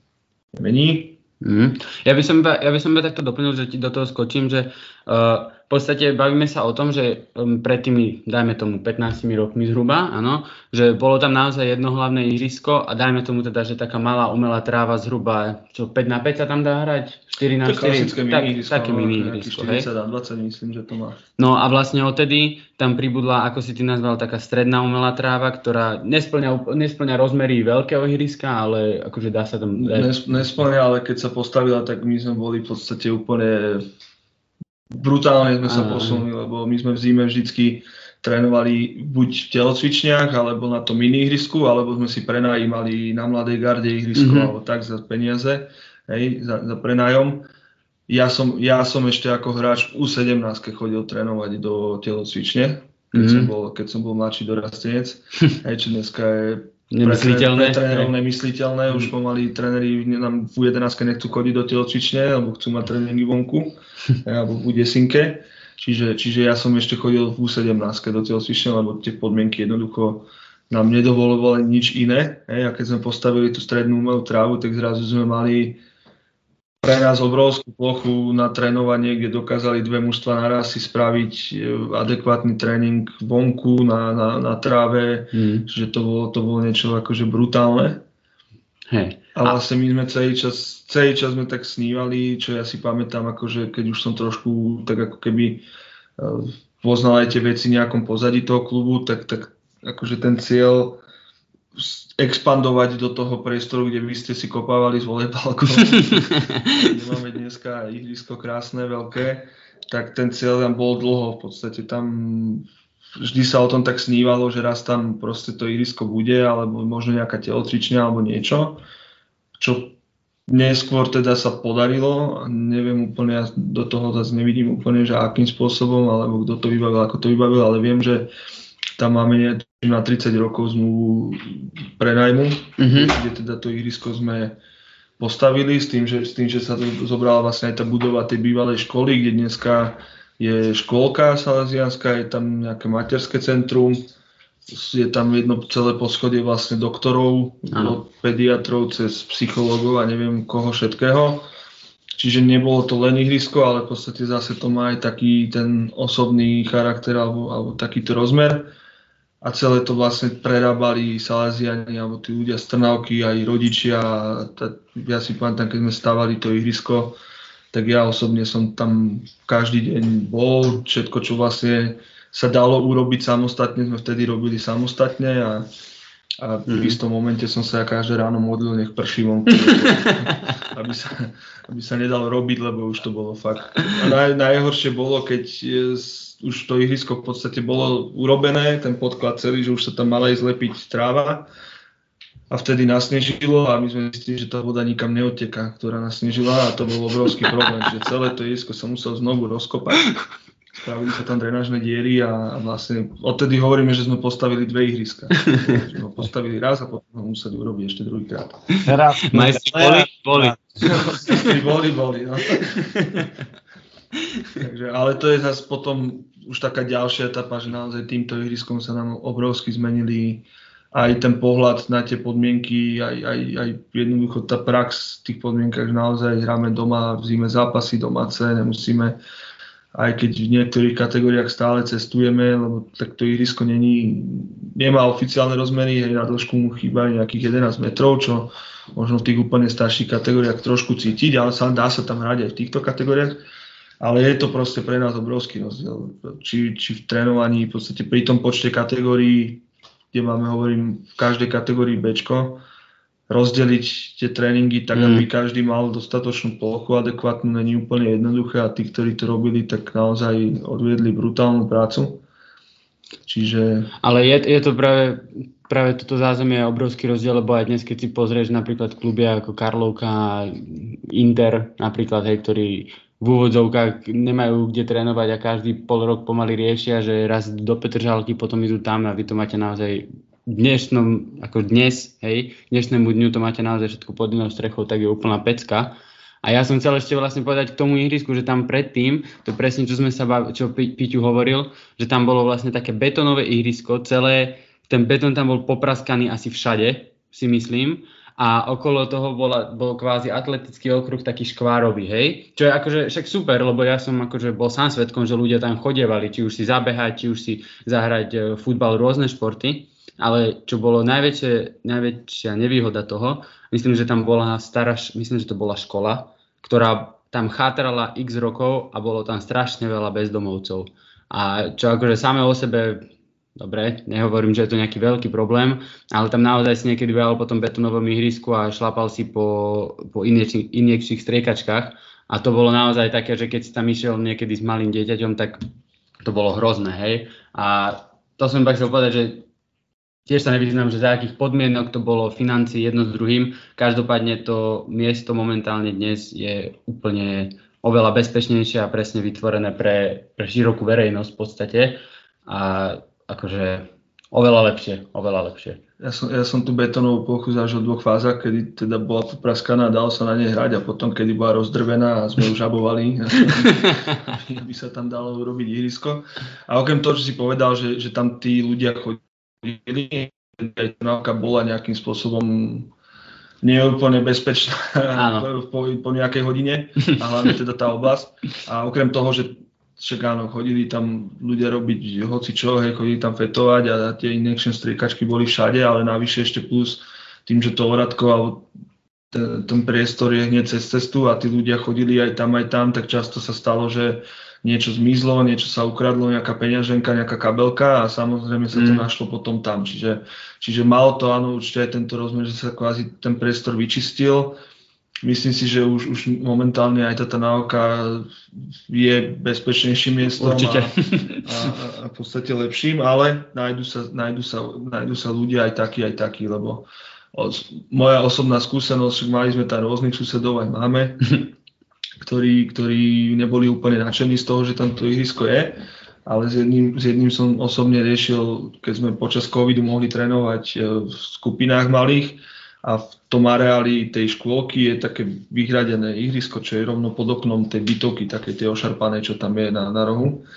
mení. Mm. Ja, by som ja by som iba takto doplnil, že ti do toho skočím, že uh, podstate bavíme sa o tom, že um, pred tými, dajme tomu 15 rokmi zhruba, áno, že bolo tam naozaj jedno hlavné ihrisko a dajme tomu teda, že taká malá umelá tráva zhruba, čo 5 na 5 sa tam dá hrať? 4 na 4? Tak, také mini ihrisko, 40 na 20 myslím, že to má. No a vlastne odtedy tam pribudla, ako si ty nazval, taká stredná umelá tráva, ktorá nesplňa, nesplňa rozmery veľkého ihriska, ale akože dá sa tam... Nesplňa, ale keď sa postavila, tak my sme boli v podstate úplne brutálne sme sa posunuli, lebo my sme v zime vždycky trénovali buď v telocvičniach, alebo na tom mini ihrisku, alebo sme si prenajímali na Mladej garde ihrisko, mm-hmm. alebo tak za peniaze, hej, za, za prenájom. Ja som, ja som ešte ako hráč v U17 chodil trénovať do telocvične, keď, mm-hmm. som, bol, keď som bol mladší dorastenec, hej, čo dneska je Nemysliteľné. Pre, pre trénerov nemysliteľné, už mm. pomaly tréneri nám v 11 nechcú chodiť do telocvične, alebo chcú mať tréningy vonku, alebo v desinke. Čiže, čiže ja som ešte chodil v U17 do telocvične, lebo tie podmienky jednoducho nám nedovolovali nič iné. Hej. A keď sme postavili tú strednú umelú trávu, tak zrazu sme mali pre nás obrovskú plochu na trénovanie, kde dokázali dve mužstva naraz si spraviť e, adekvátny tréning vonku na, na, na tráve, mm. že to bolo, to bolo niečo akože brutálne. Hej. A vlastne my sme celý čas, celý čas sme tak snívali, čo ja si pamätám, akože keď už som trošku tak ako keby uh, poznal aj tie veci nejakom pozadí toho klubu, tak, tak akože ten cieľ expandovať do toho priestoru, kde vy ste si kopávali s volejbalkom, kde máme dneska ihrisko krásne, veľké, tak ten cieľ tam bol dlho. V podstate tam vždy sa o tom tak snívalo, že raz tam proste to ihrisko bude, alebo možno nejaká telocvičňa alebo niečo čo neskôr teda sa podarilo. Neviem úplne, ja do toho zase nevidím úplne, že akým spôsobom, alebo kto to vybavil, ako to vybavil, ale viem, že tam máme na 30 rokov zmluvu prenajmu, mm-hmm. kde teda to ihrisko sme postavili s tým, že, s tým, že sa to zobrala vlastne aj tá budova tej bývalej školy, kde dneska je škôlka salazianská, je tam nejaké materské centrum, je tam jedno celé poschodie vlastne doktorov, ano. od pediatrov cez psychológov a neviem koho všetkého. Čiže nebolo to len ihrisko, ale v podstate zase to má aj taký ten osobný charakter alebo, alebo takýto rozmer. A celé to vlastne prerábali Salaziani alebo tí ľudia z Trnavky, aj rodičia. Ja si pamätám, keď sme stavali to ihrisko, tak ja osobne som tam každý deň bol. Všetko, čo vlastne sa dalo urobiť samostatne, sme vtedy robili samostatne a, a mm-hmm. v mhm. istom momente som sa každé ráno modlil, nech prší vonku, aby, sa, aby sa nedalo robiť, lebo už to bolo fakt. A naj, najhoršie bolo, keď je, už to ihrisko v podstate bolo urobené, ten podklad celý, že už sa tam mala ísť lepiť tráva a vtedy nasnežilo a my sme zistili, že tá voda nikam neoteká, ktorá nasnežila a to bol obrovský problém, že celé to ihrisko sa musel znovu rozkopať spravili sa tam drenážne diery a, vlastne odtedy hovoríme, že sme postavili dve ihriska. sme postavili raz a potom ho museli urobiť ešte druhýkrát. Majstri boli? Boli. boli, boli. No. Takže, ale to je zase potom už taká ďalšia etapa, že naozaj týmto ihriskom sa nám obrovsky zmenili aj ten pohľad na tie podmienky, aj, aj, aj jednoducho tá prax v tých podmienkach, že naozaj hráme doma, v zime zápasy domáce, nemusíme aj keď v niektorých kategóriách stále cestujeme, lebo tak to ihrisko není, nemá oficiálne rozmery, hej, na dĺžku mu chýba nejakých 11 metrov, čo možno v tých úplne starších kategóriách trošku cítiť, ale sa, dá sa tam hrať aj v týchto kategóriách. Ale je to proste pre nás obrovský rozdiel. Či, či v trénovaní, v podstate pri tom počte kategórií, kde máme, hovorím, v každej kategórii Bčko, rozdeliť tie tréningy tak, mm. aby každý mal dostatočnú plochu adekvátnu, není úplne jednoduché a tí, ktorí to robili, tak naozaj odviedli brutálnu prácu. Čiže... Ale je, je to práve, práve toto zázemie je obrovský rozdiel, lebo aj dnes, keď si pozrieš napríklad kluby ako Karlovka, Inter napríklad, hej, ktorí v úvodzovkách nemajú kde trénovať a každý pol rok pomaly riešia, že raz do Petržalky, potom idú tam a vy to máte naozaj dnešnom, ako dnes, hej, dnešnému dňu to máte naozaj všetko pod jednou strechou, tak je úplná pecka. A ja som chcel ešte vlastne povedať k tomu ihrisku, že tam predtým, to presne čo sme sa bav, čo Piťu hovoril, že tam bolo vlastne také betonové ihrisko, celé, ten betón tam bol popraskaný asi všade, si myslím, a okolo toho bola, bol kvázi atletický okruh taký škvárový, hej? Čo je akože však super, lebo ja som akože bol sám svetkom, že ľudia tam chodievali, či už si zabehať, či už si zahrať e, futbal, rôzne športy ale čo bolo najväčšie, najväčšia nevýhoda toho, myslím, že tam bola stará, myslím, že to bola škola, ktorá tam chátrala x rokov a bolo tam strašne veľa bezdomovcov. A čo akože samé o sebe, dobre, nehovorím, že je to nejaký veľký problém, ale tam naozaj si niekedy behal po tom betonovom ihrisku a šlapal si po, po injekčných striekačkách a to bolo naozaj také, že keď si tam išiel niekedy s malým dieťaťom, tak to bolo hrozné, hej. A to som iba chcel povedať, že Tiež sa nevyznám, že za akých podmienok to bolo financí jedno s druhým. Každopádne to miesto momentálne dnes je úplne oveľa bezpečnejšie a presne vytvorené pre, pre širokú verejnosť v podstate. A akože oveľa lepšie, oveľa lepšie. Ja som, ja som tú betónovú plochu zažil v dvoch fázach, kedy teda bola popraskaná dalo sa na nej hrať a potom, kedy bola rozdrvená a sme ju žabovali, aby sa tam dalo urobiť ihrisko. A okrem toho, že si povedal, že, že tam tí ľudia chodili aj Trnavka bola nejakým spôsobom neúplne bezpečná po, po nejakej hodine a hlavne teda tá oblasť. A okrem toho, že však áno, chodili tam ľudia robiť hoci čo, hej, chodili tam fetovať a tie injection striekačky boli všade, ale navyše ešte plus tým, že to oradko alebo ten, ten priestor je hneď cez cestu a tí ľudia chodili aj tam, aj tam, tak často sa stalo, že niečo zmizlo, niečo sa ukradlo, nejaká peňaženka, nejaká kabelka a samozrejme sa to mm. našlo potom tam. Čiže, čiže malo to áno určite aj tento rozmer, že sa kvázi ten priestor vyčistil. Myslím si, že už, už momentálne aj táto náuka je bezpečnejším miestom Určite. A, a, a v podstate lepším, ale nájdu sa, nájdu, sa, nájdu sa ľudia aj takí, aj takí, lebo moja osobná skúsenosť, mali sme tam rôznych susedov, aj máme, ktorí, ktorí neboli úplne nadšení z toho, že tam to ihrisko je, ale s jedným, s jedným som osobne riešil, keď sme počas covidu mohli trénovať e, v skupinách malých a v tom areáli tej škôlky je také vyhradené ihrisko, čo je rovno pod oknom tej bytovky, také tie ošarpané, čo tam je na, na rohu.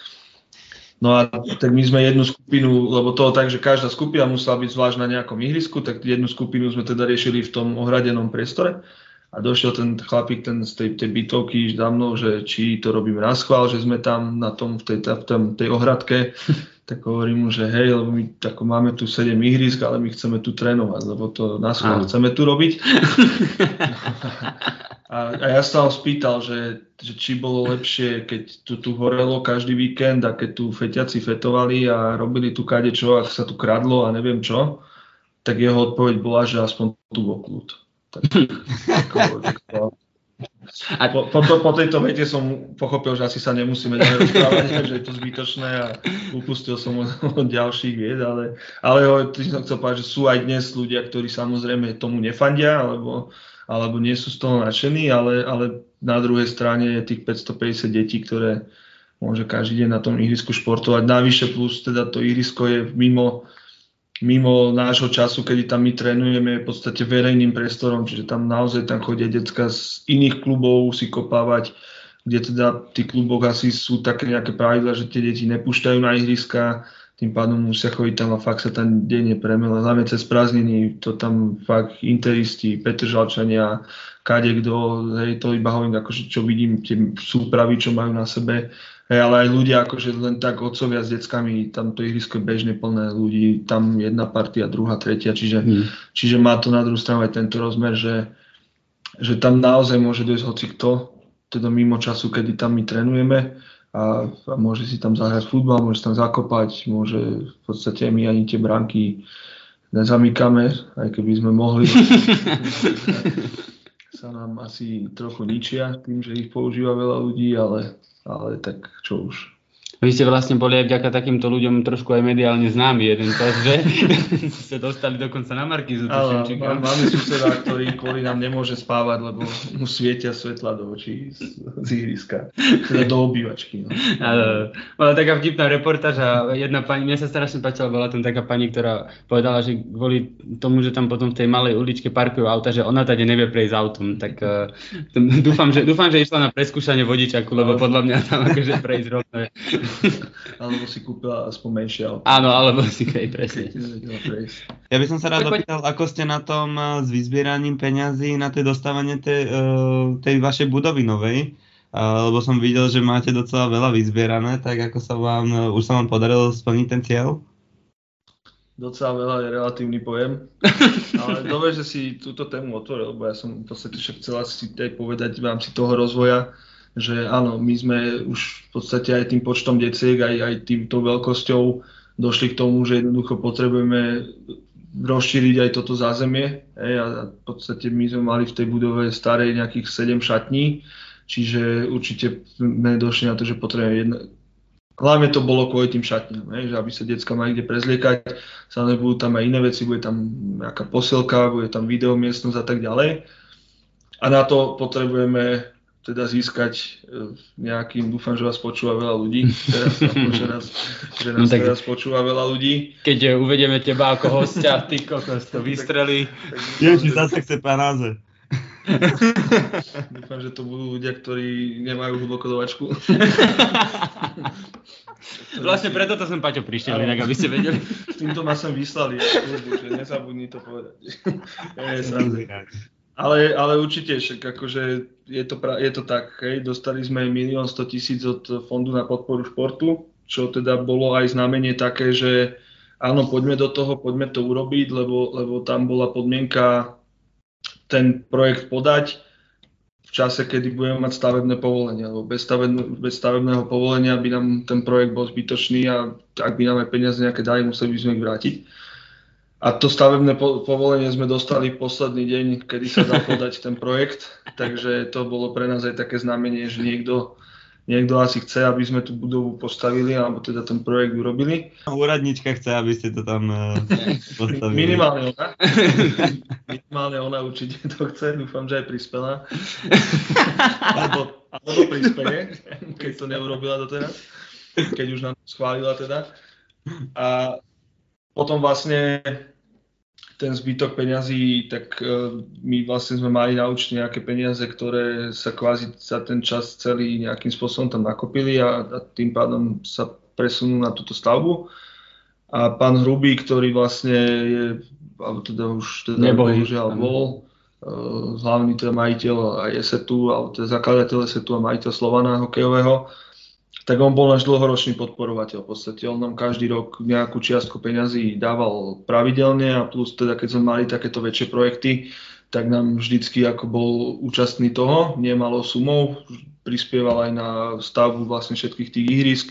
No a tak my sme jednu skupinu, lebo to tak, že každá skupina musela byť zvlášť na nejakom ihrisku, tak jednu skupinu sme teda riešili v tom ohradenom priestore a došiel ten chlapík ten z tej, tej bytovky za mnou, že či to robíme na schvál, že sme tam na tom, v tej, v tom, tej ohradke, tak hovorím mu, že hej, lebo my tako máme tu 7 ihrisk, ale my chceme tu trénovať, lebo to na schvál chceme tu robiť. a, a ja sa ho spýtal, že, že či bolo lepšie, keď tu, tu horelo každý víkend a keď tu feťaci fetovali a robili tu kadečo, ak sa tu kradlo a neviem čo, tak jeho odpoveď bola, že aspoň tu bol kľud. Tak, a po, po, po tejto vete som pochopil, že asi sa nemusíme ďalej rozprávať, že je to zbytočné a upustil som od, ďalších vied, ale, ale ho, som chcel povedať, že sú aj dnes ľudia, ktorí samozrejme tomu nefandia, alebo, alebo nie sú z toho nadšení, ale, ale na druhej strane je tých 550 detí, ktoré môže každý deň na tom ihrisku športovať. Navyše plus teda to ihrisko je mimo mimo nášho času, kedy tam my trénujeme v podstate verejným priestorom, čiže tam naozaj tam chodia decka z iných klubov si kopávať, kde teda v tých kluboch asi sú také nejaké pravidla, že tie deti nepúšťajú na ihriska, tým pádom musia chodiť tam a fakt sa tam denne premele, hlavne cez prázdniny, to tam fakt interisti, Petržalčania, kade kto, hej, to iba hovorím, akože čo vidím, tie súpravy, čo majú na sebe, Hej, ale aj ľudia, akože len tak otcovia s deckami, tam to ihrisko je bežne plné ľudí, tam jedna partia, druhá, tretia, čiže, hmm. čiže má to na druhú stranu aj tento rozmer, že, že tam naozaj môže dojsť hoci kto, teda mimo času, kedy tam my trénujeme a, a môže si tam zahrať futbal, môže tam zakopať, môže v podstate my ani tie branky nezamykame, aj keby sme mohli. sa nám asi trochu ničia tým, že ich používa veľa ľudí, ale ale tak čo už. Vy ste vlastne boli aj vďaka takýmto ľuďom trošku aj mediálne známi jeden čas, že? ste dostali dokonca na Markizu. Ale mám, máme suseda, ktorý kvôli nám nemôže spávať, lebo mu svietia svetla do očí z, z ihriska. Teda do obývačky. No. Ale, bola taká vtipná reportáž a jedna pani, mne sa strašne páčila, bola tam taká pani, ktorá povedala, že kvôli tomu, že tam potom v tej malej uličke parkujú auta, že ona tady nevie prejsť autom. Tak uh, dúfam, že, dúfam, že išla na preskúšanie vodičaku, lebo podľa mňa tam akože prejsť rovno alebo si kúpila aspoň menšie auto. Áno, alebo si aj presne. Ja by som sa rád opýtal, ako ste na tom eh, s vyzbieraním peňazí na tie dostávanie tej, eh, tej vašej budovy novej, eh, lebo som videl, že máte docela veľa vyzbierané, tak ako sa vám, už sa vám podarilo splniť ten cieľ? Docela veľa je relatívny pojem, ale dobre, že si túto tému otvoril, lebo ja som v podstate však chcela si aj povedať v rámci toho rozvoja, že áno, my sme už v podstate aj tým počtom deciek, aj, aj týmto veľkosťou došli k tomu, že jednoducho potrebujeme rozšíriť aj toto zázemie. Hej, a v podstate my sme mali v tej budove starej nejakých 7 šatní, čiže určite sme došli na to, že potrebujeme jedno, Hlavne to bolo kvôli tým šatňam, že aby sa detská mali kde prezliekať. Samozrejme budú tam aj iné veci, bude tam nejaká posilka, bude tam videomiestnosť a tak ďalej. A na to potrebujeme teda získať e, nejakým, dúfam, že vás počúva veľa ľudí, teraz, že nás, že nás no tak, teraz počúva veľa ľudí. Keď e, uvedieme teba ako hostia, ty kokos to vystrelí. či zase chce panáze. Dúfam, že to budú ľudia, ktorí nemajú hlbokodovačku. Vlastne preto to som Paťo prišiel, inak aby ste vedeli. S týmto ma som vyslali, že nezabudni to povedať. Je, ale, ale určite, však akože je to, pra, je to tak, hej, dostali sme 1 100 tisíc od Fondu na podporu športu, čo teda bolo aj znamenie také, že áno, poďme do toho, poďme to urobiť, lebo, lebo tam bola podmienka ten projekt podať v čase, kedy budeme mať stavebné povolenie, lebo bez, stavebn- bez stavebného povolenia by nám ten projekt bol zbytočný a ak by nám aj peniaze nejaké dali, museli by sme ich vrátiť. A to stavebné po- povolenie sme dostali posledný deň, kedy sa dal podať ten projekt, takže to bolo pre nás aj také znamenie, že niekto niekto asi chce, aby sme tú budovu postavili, alebo teda ten projekt urobili. Úradnička chce, aby ste to tam uh, postavili. Minimálne ona. Minimálne ona určite to chce, dúfam, že aj prispela. alebo, alebo prispeje, keď to neurobila doteraz. Keď už nám schválila teda. A potom vlastne ten zbytok peňazí, tak uh, my vlastne sme mali na účte nejaké peniaze, ktoré sa kvázi za ten čas celý nejakým spôsobom tam nakopili a, a tým pádom sa presunú na túto stavbu. A pán Hrubý, ktorý vlastne je, alebo teda už teda bohužiaľ bol, uh, hlavný teda majiteľ aj ESETu, alebo teda zakladateľ ESETu a majiteľ Slovana hokejového, tak on bol náš dlhoročný podporovateľ. V podstate on nám každý rok nejakú čiastku peňazí dával pravidelne a plus teda keď sme mali takéto väčšie projekty, tak nám vždycky ako bol účastný toho, nemalo sumov, prispieval aj na stavbu vlastne všetkých tých ihrisk,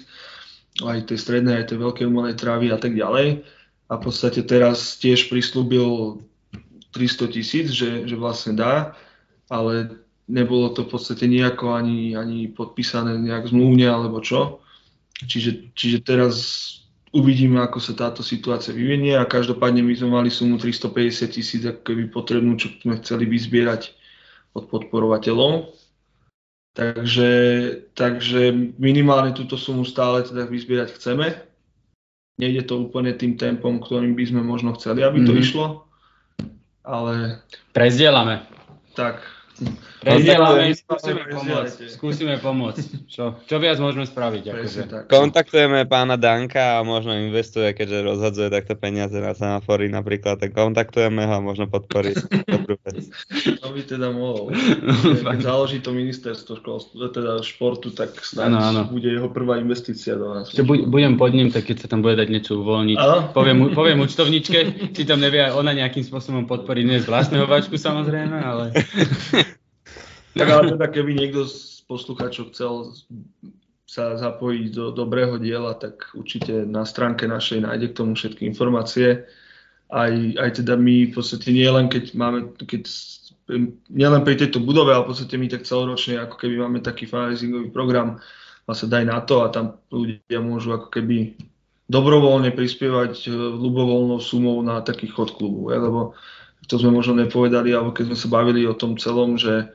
aj tej strednej, aj tej veľkej umelej trávy a tak ďalej. A v podstate teraz tiež prislúbil 300 tisíc, že, že vlastne dá, ale nebolo to v podstate nejako ani, ani podpísané nejak zmluvne alebo čo. Čiže, čiže teraz uvidíme, ako sa táto situácia vyvinie a každopádne my sme mali sumu 350 tisíc ako keby potrebnú, čo sme chceli vyzbierať od podporovateľov. Takže, takže minimálne túto sumu stále teda vyzbierať chceme. Nejde to úplne tým tempom, ktorým by sme možno chceli, aby to mm-hmm. išlo, ale... Prezdielame. Tak, Prezdielame, skúsime pomôcť. Skúsime pomôcť. Čo, čo viac môžeme spraviť? Akože. Kontaktujeme pána Danka a možno investuje, keďže rozhadzuje takto peniaze na semafory napríklad, tak kontaktujeme ho a možno podporiť dobrú vec. To by teda mohol. Keď založí to ministerstvo školstva, teda športu, tak snáď ano, ano. bude jeho prvá investícia do nás. Čo budem pod ním, tak keď sa tam bude dať niečo uvoľniť, poviem, poviem účtovničke, či tam nevie ona nejakým spôsobom podporiť, nie z vlastného váčku samozrejme, ale... Tak ale teda keby niekto z poslucháčov chcel sa zapojiť do dobrého diela, tak určite na stránke našej nájde k tomu všetky informácie. Aj, aj teda my v podstate nie len keď máme, keď nielen pri tejto budove, ale v podstate my tak celoročne, ako keby máme taký fundraisingový program, vlastne daj na to a tam ľudia môžu ako keby dobrovoľne prispievať e, ľubovoľnou sumou na taký chod klubu. Ja, lebo to sme možno nepovedali, alebo keď sme sa bavili o tom celom, že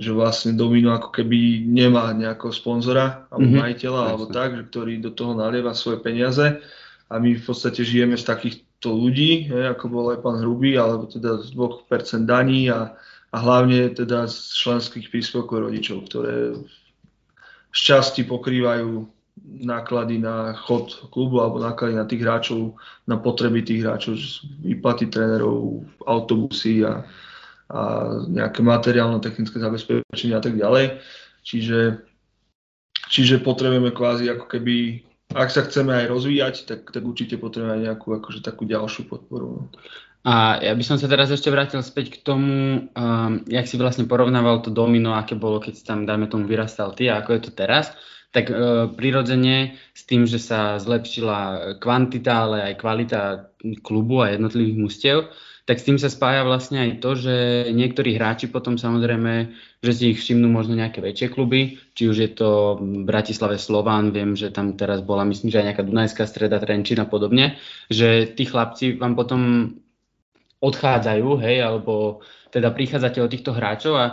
že vlastne Domino ako keby nemá nejakého sponzora alebo mm-hmm. majiteľa alebo tak, že ktorý do toho nalieva svoje peniaze a my v podstate žijeme z takýchto ľudí, je, ako bol aj pán Hrubý, alebo teda z 2% daní a, a hlavne teda z členských príspevkov rodičov, ktoré z časti pokrývajú náklady na chod klubu alebo náklady na tých hráčov, na potreby tých hráčov, výplaty trénerov, autobusy a, a nejaké materiálno-technické zabezpečenie a tak ďalej. Čiže, čiže potrebujeme kvázi ako keby, ak sa chceme aj rozvíjať, tak, tak určite potrebujeme aj nejakú akože takú ďalšiu podporu. No. A ja by som sa teraz ešte vrátil späť k tomu, um, jak si vlastne porovnával to domino, aké bolo, keď si tam, dajme tomu, vyrastal ty a ako je to teraz. Tak uh, prirodzene s tým, že sa zlepšila kvantita, ale aj kvalita klubu a jednotlivých mužstiev, tak s tým sa spája vlastne aj to, že niektorí hráči potom samozrejme, že si ich všimnú možno nejaké väčšie kluby, či už je to Bratislave Slován, viem, že tam teraz bola, myslím, že aj nejaká Dunajská streda, Trenčín a podobne, že tí chlapci vám potom odchádzajú, hej, alebo teda prichádzate od týchto hráčov a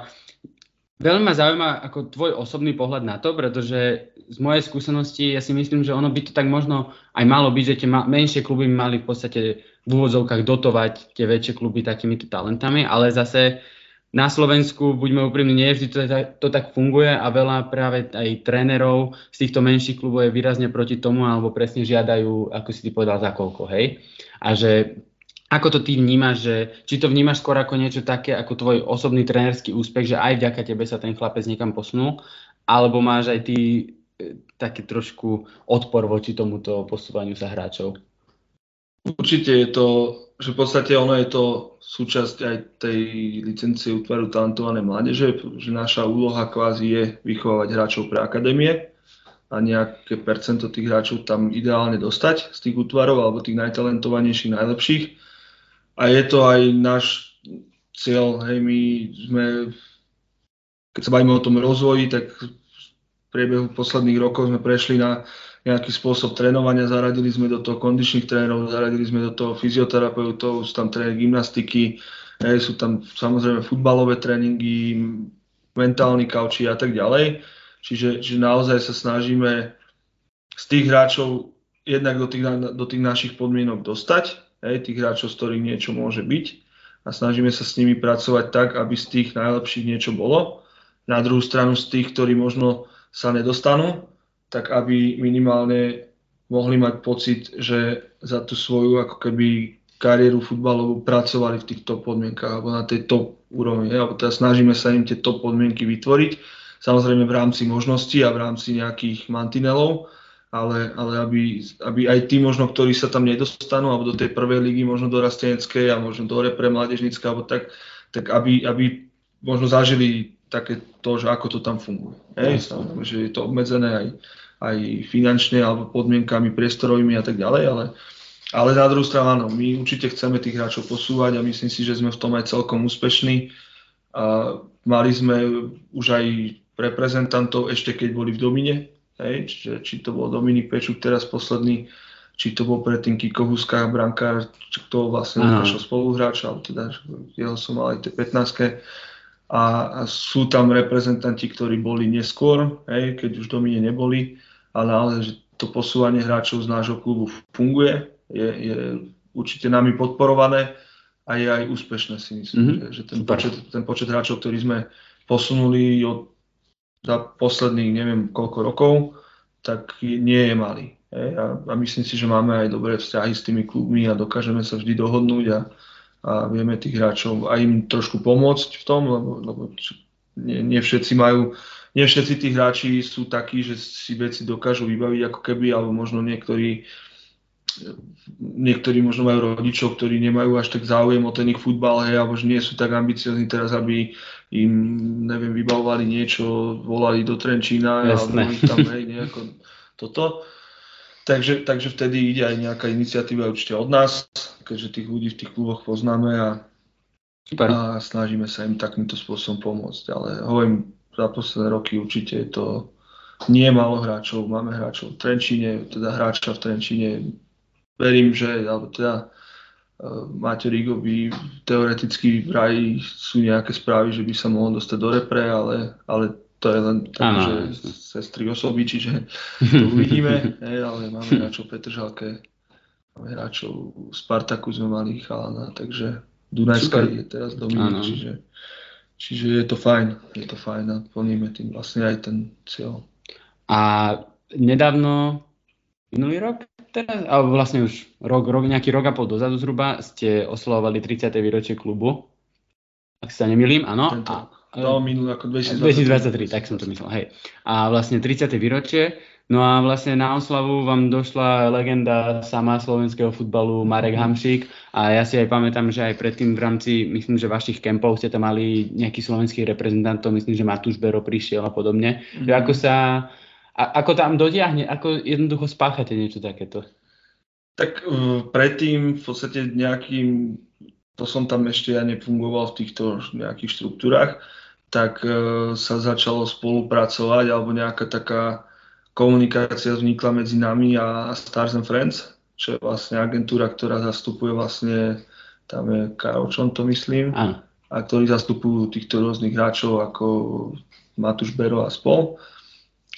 Veľmi ma zaujíma ako tvoj osobný pohľad na to, pretože z mojej skúsenosti ja si myslím, že ono by to tak možno aj malo byť, že tie menšie kluby by mali v podstate v úvodzovkách dotovať tie väčšie kluby takýmito talentami, ale zase na Slovensku, buďme úprimní, nie vždy to, to tak funguje a veľa práve aj trénerov z týchto menších klubov je výrazne proti tomu alebo presne žiadajú, ako si ty povedal, za koľko, hej? A že ako to ty vnímaš, že či to vnímaš skôr ako niečo také, ako tvoj osobný trénerský úspech, že aj vďaka tebe sa ten chlapec niekam posunul, alebo máš aj ty e, taký trošku odpor voči tomuto posúvaniu sa hráčov? Určite je to že v podstate ono je to súčasť aj tej licencie útvaru talentované mládeže, že naša úloha kvázi je vychovávať hráčov pre akadémie a nejaké percento tých hráčov tam ideálne dostať z tých útvarov alebo tých najtalentovanejších, najlepších. A je to aj náš cieľ, hej, my sme, keď sa bavíme o tom rozvoji, tak priebehu posledných rokov sme prešli na nejaký spôsob trénovania, zaradili sme do toho kondičných trénerov, zaradili sme do toho fyzioterapeutov, sú tam tréning gymnastiky, hej, sú tam samozrejme futbalové tréningy, mentálni kauči a tak ďalej. Čiže, čiže naozaj sa snažíme z tých hráčov jednak do tých, do tých našich podmienok dostať, hej, tých hráčov, z ktorých niečo môže byť a snažíme sa s nimi pracovať tak, aby z tých najlepších niečo bolo. Na druhú stranu z tých, ktorí možno sa nedostanú, tak aby minimálne mohli mať pocit, že za tú svoju ako keby kariéru futbalovú pracovali v týchto podmienkach alebo na tej top úrovni. Alebo teda snažíme sa im tie top podmienky vytvoriť, samozrejme v rámci možností a v rámci nejakých mantinelov, ale, ale aby, aby aj tí možno, ktorí sa tam nedostanú, alebo do tej prvej ligy, možno do rasteneckej a možno do repre mládežnícka, alebo tak, tak aby, aby možno zažili také to, že ako to tam funguje. Hej, že je to obmedzené aj, aj finančne alebo podmienkami priestorovými a tak ďalej, ale, ale na druhú stranu áno, my určite chceme tých hráčov posúvať a myslím si, že sme v tom aj celkom úspešní. A mali sme už aj reprezentantov ešte keď boli v Domine, hej, čiže, či to bol Dominik Pečuk teraz posledný, či to bol predtým Kiko Huska, brankár, či to vlastne našiel spoluhráč, ale teda jeho som mal aj tie 15 a, a sú tam reprezentanti, ktorí boli neskôr, hej, keď už domine neboli, ale naozaj, že to posúvanie hráčov z nášho klubu funguje, je, je určite nami podporované a je aj úspešné si myslím, mm-hmm. že, že ten, počet, ten počet hráčov, ktorý sme posunuli od, za posledných neviem koľko rokov, tak nie je malý. Hej, a, a myslím si, že máme aj dobré vzťahy s tými klubmi a dokážeme sa vždy dohodnúť a, a vieme tých hráčov aj im trošku pomôcť v tom, lebo, lebo nie, nie všetci majú, nie všetci tí hráči sú takí, že si veci dokážu vybaviť ako keby, alebo možno niektorí niektorí možno majú rodičov, ktorí nemajú až tak záujem o ten ich futbal, hej, alebo že nie sú tak ambiciozni teraz, aby im, neviem, vybavovali niečo, volali do Trenčína, Jasné. alebo tam, hej, nejako toto. Takže, takže vtedy ide aj nejaká iniciatíva určite od nás, keďže tých ľudí v tých kluboch poznáme a, Super. a snažíme sa im takýmto spôsobom pomôcť. Ale hovorím, za posledné roky určite je to nie málo hráčov. Máme hráčov v Trenčíne, teda hráča v Trenčíne. Verím, že, alebo teda uh, Máte Rigovi teoreticky vraj sú nejaké správy, že by sa mohol dostať do repre, ale, ale to je len tak, ano, že sestry osoby, čiže to uvidíme, ne, ale máme hráčov Petržalke, máme hráčov Spartaku sme mali chalana, takže Dunajská je teraz Dominik, čiže, čiže je to fajn, je to fajn a plníme tým vlastne aj ten cieľ. A nedávno, minulý rok teraz, alebo vlastne už rok, rok, nejaký rok a pol dozadu zhruba, ste oslovovali 30. výročie klubu, ak sa nemýlim, áno. Tento. A No, minulý ako 2023. 2023, tak som to myslel, hej. A vlastne 30. výročie, no a vlastne na oslavu vám došla legenda sama slovenského futbalu Marek Hamšík a ja si aj pamätám, že aj predtým v rámci, myslím, že vašich kempov ste tam mali nejakých slovenských reprezentantov, myslím, že Matúš Bero prišiel a podobne. Mm-hmm. Že ako sa, a, ako tam dotiahne, ako jednoducho spáchate niečo takéto? Tak uh, predtým v podstate nejakým to som tam ešte ja nefungoval v týchto nejakých štruktúrach, tak e, sa začalo spolupracovať alebo nejaká taká komunikácia vznikla medzi nami a Stars and Friends, čo je vlastne agentúra, ktorá zastupuje vlastne, tam je Karol Čon, to myslím, Áno. a ktorí zastupujú týchto rôznych hráčov ako Matúš Bero a spol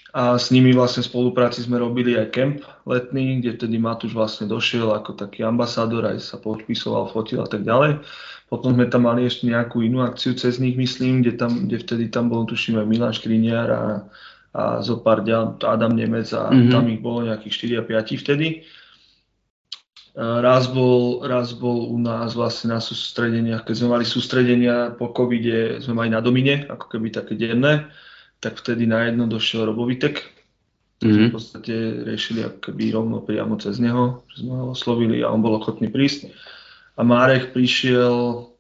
a s nimi vlastne v spolupráci sme robili aj kemp letný, kde vtedy Matúš vlastne došiel ako taký ambasádor, aj sa podpisoval, fotil a tak ďalej. Potom sme tam mali ešte nejakú inú akciu cez nich, myslím, kde, tam, kde vtedy tam bol, tuším, aj Milan Škriniar a, a zopár Adam Nemec a mm-hmm. tam ich bolo nejakých 4 a 5 vtedy. Raz bol, raz bol u nás vlastne na sústredeniach, keď sme mali sústredenia po covide, sme mali na Domine, ako keby také denné tak vtedy najedno došiel Robovitek. Mm-hmm. V podstate riešili ako keby rovno priamo cez neho, že sme ho oslovili a on bol ochotný prísť. A Marek prišiel,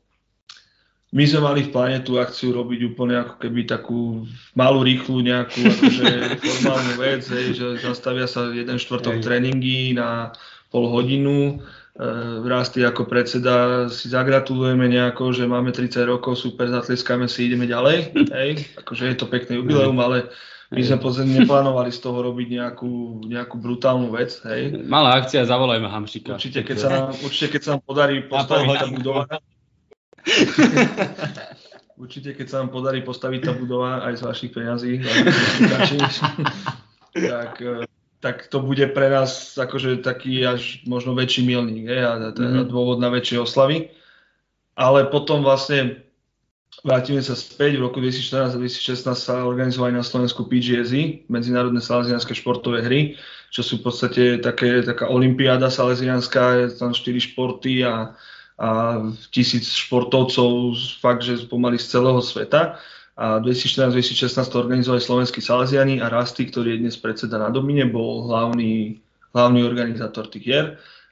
my sme mali v pláne tú akciu robiť úplne ako keby takú malú, rýchlu nejakú akože formálnu vec, hej, že zastavia sa jeden štvrtok hej. tréningy na pol hodinu, e, Rasty ako predseda si zagratulujeme nejako, že máme 30 rokov, super, zatleskáme si, ideme ďalej. Hej. Akože je to pekné jubileum, ale my sme pozrieť neplánovali z toho robiť nejakú, nejakú brutálnu vec. Hej. Malá akcia, zavolajme Hamšika. Určite, keď sa nám, určite, keď sa nám podarí postaviť tá budova, Určite, keď sa vám podarí postaviť tá budova aj z vašich peňazí, tak, eh, tak to bude pre nás akože taký až možno väčší milník hej, a, a mm-hmm. dôvod na väčšie oslavy. Ale potom vlastne vrátime sa späť, v roku 2014 a 2016 sa organizovali na Slovensku PGSI, Medzinárodné salesianské športové hry, čo sú v podstate také, taká olimpiáda salesianská, je tam 4 športy a a tisíc športovcov fakt, že pomaly z celého sveta. A 2014-2016 to organizovali slovenskí Salesiani a Rasty, ktorý je dnes predseda na Domine, bol hlavný, hlavný organizátor tých hier.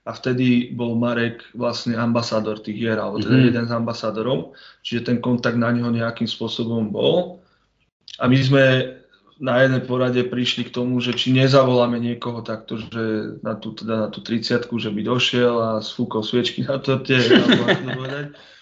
A vtedy bol Marek vlastne ambasádor tých hier, alebo teda mm-hmm. jeden z ambasádorov. Čiže ten kontakt na neho nejakým spôsobom bol. A my sme na jednej porade prišli k tomu, že či nezavoláme niekoho takto, že na tú, teda na tú 30 že by došiel a sfúkol sviečky na torte,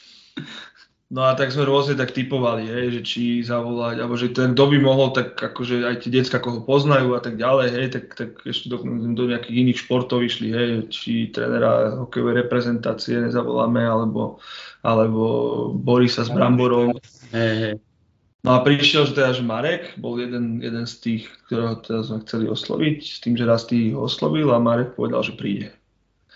No a tak sme rôzne tak typovali, hej, že či zavolať, alebo že ten, kto by mohol, tak akože aj tie decka, koho poznajú a tak ďalej, hej, tak, tak ešte do, do nejakých iných športov išli, hej, či trénera hokejovej reprezentácie nezavoláme, alebo, alebo Borisa s Bramborom. Hej, hej. No a prišiel že teda, že Marek bol jeden, jeden z tých, ktorého teda sme chceli osloviť, s tým, že raz tý ho oslovil a Marek povedal, že príde.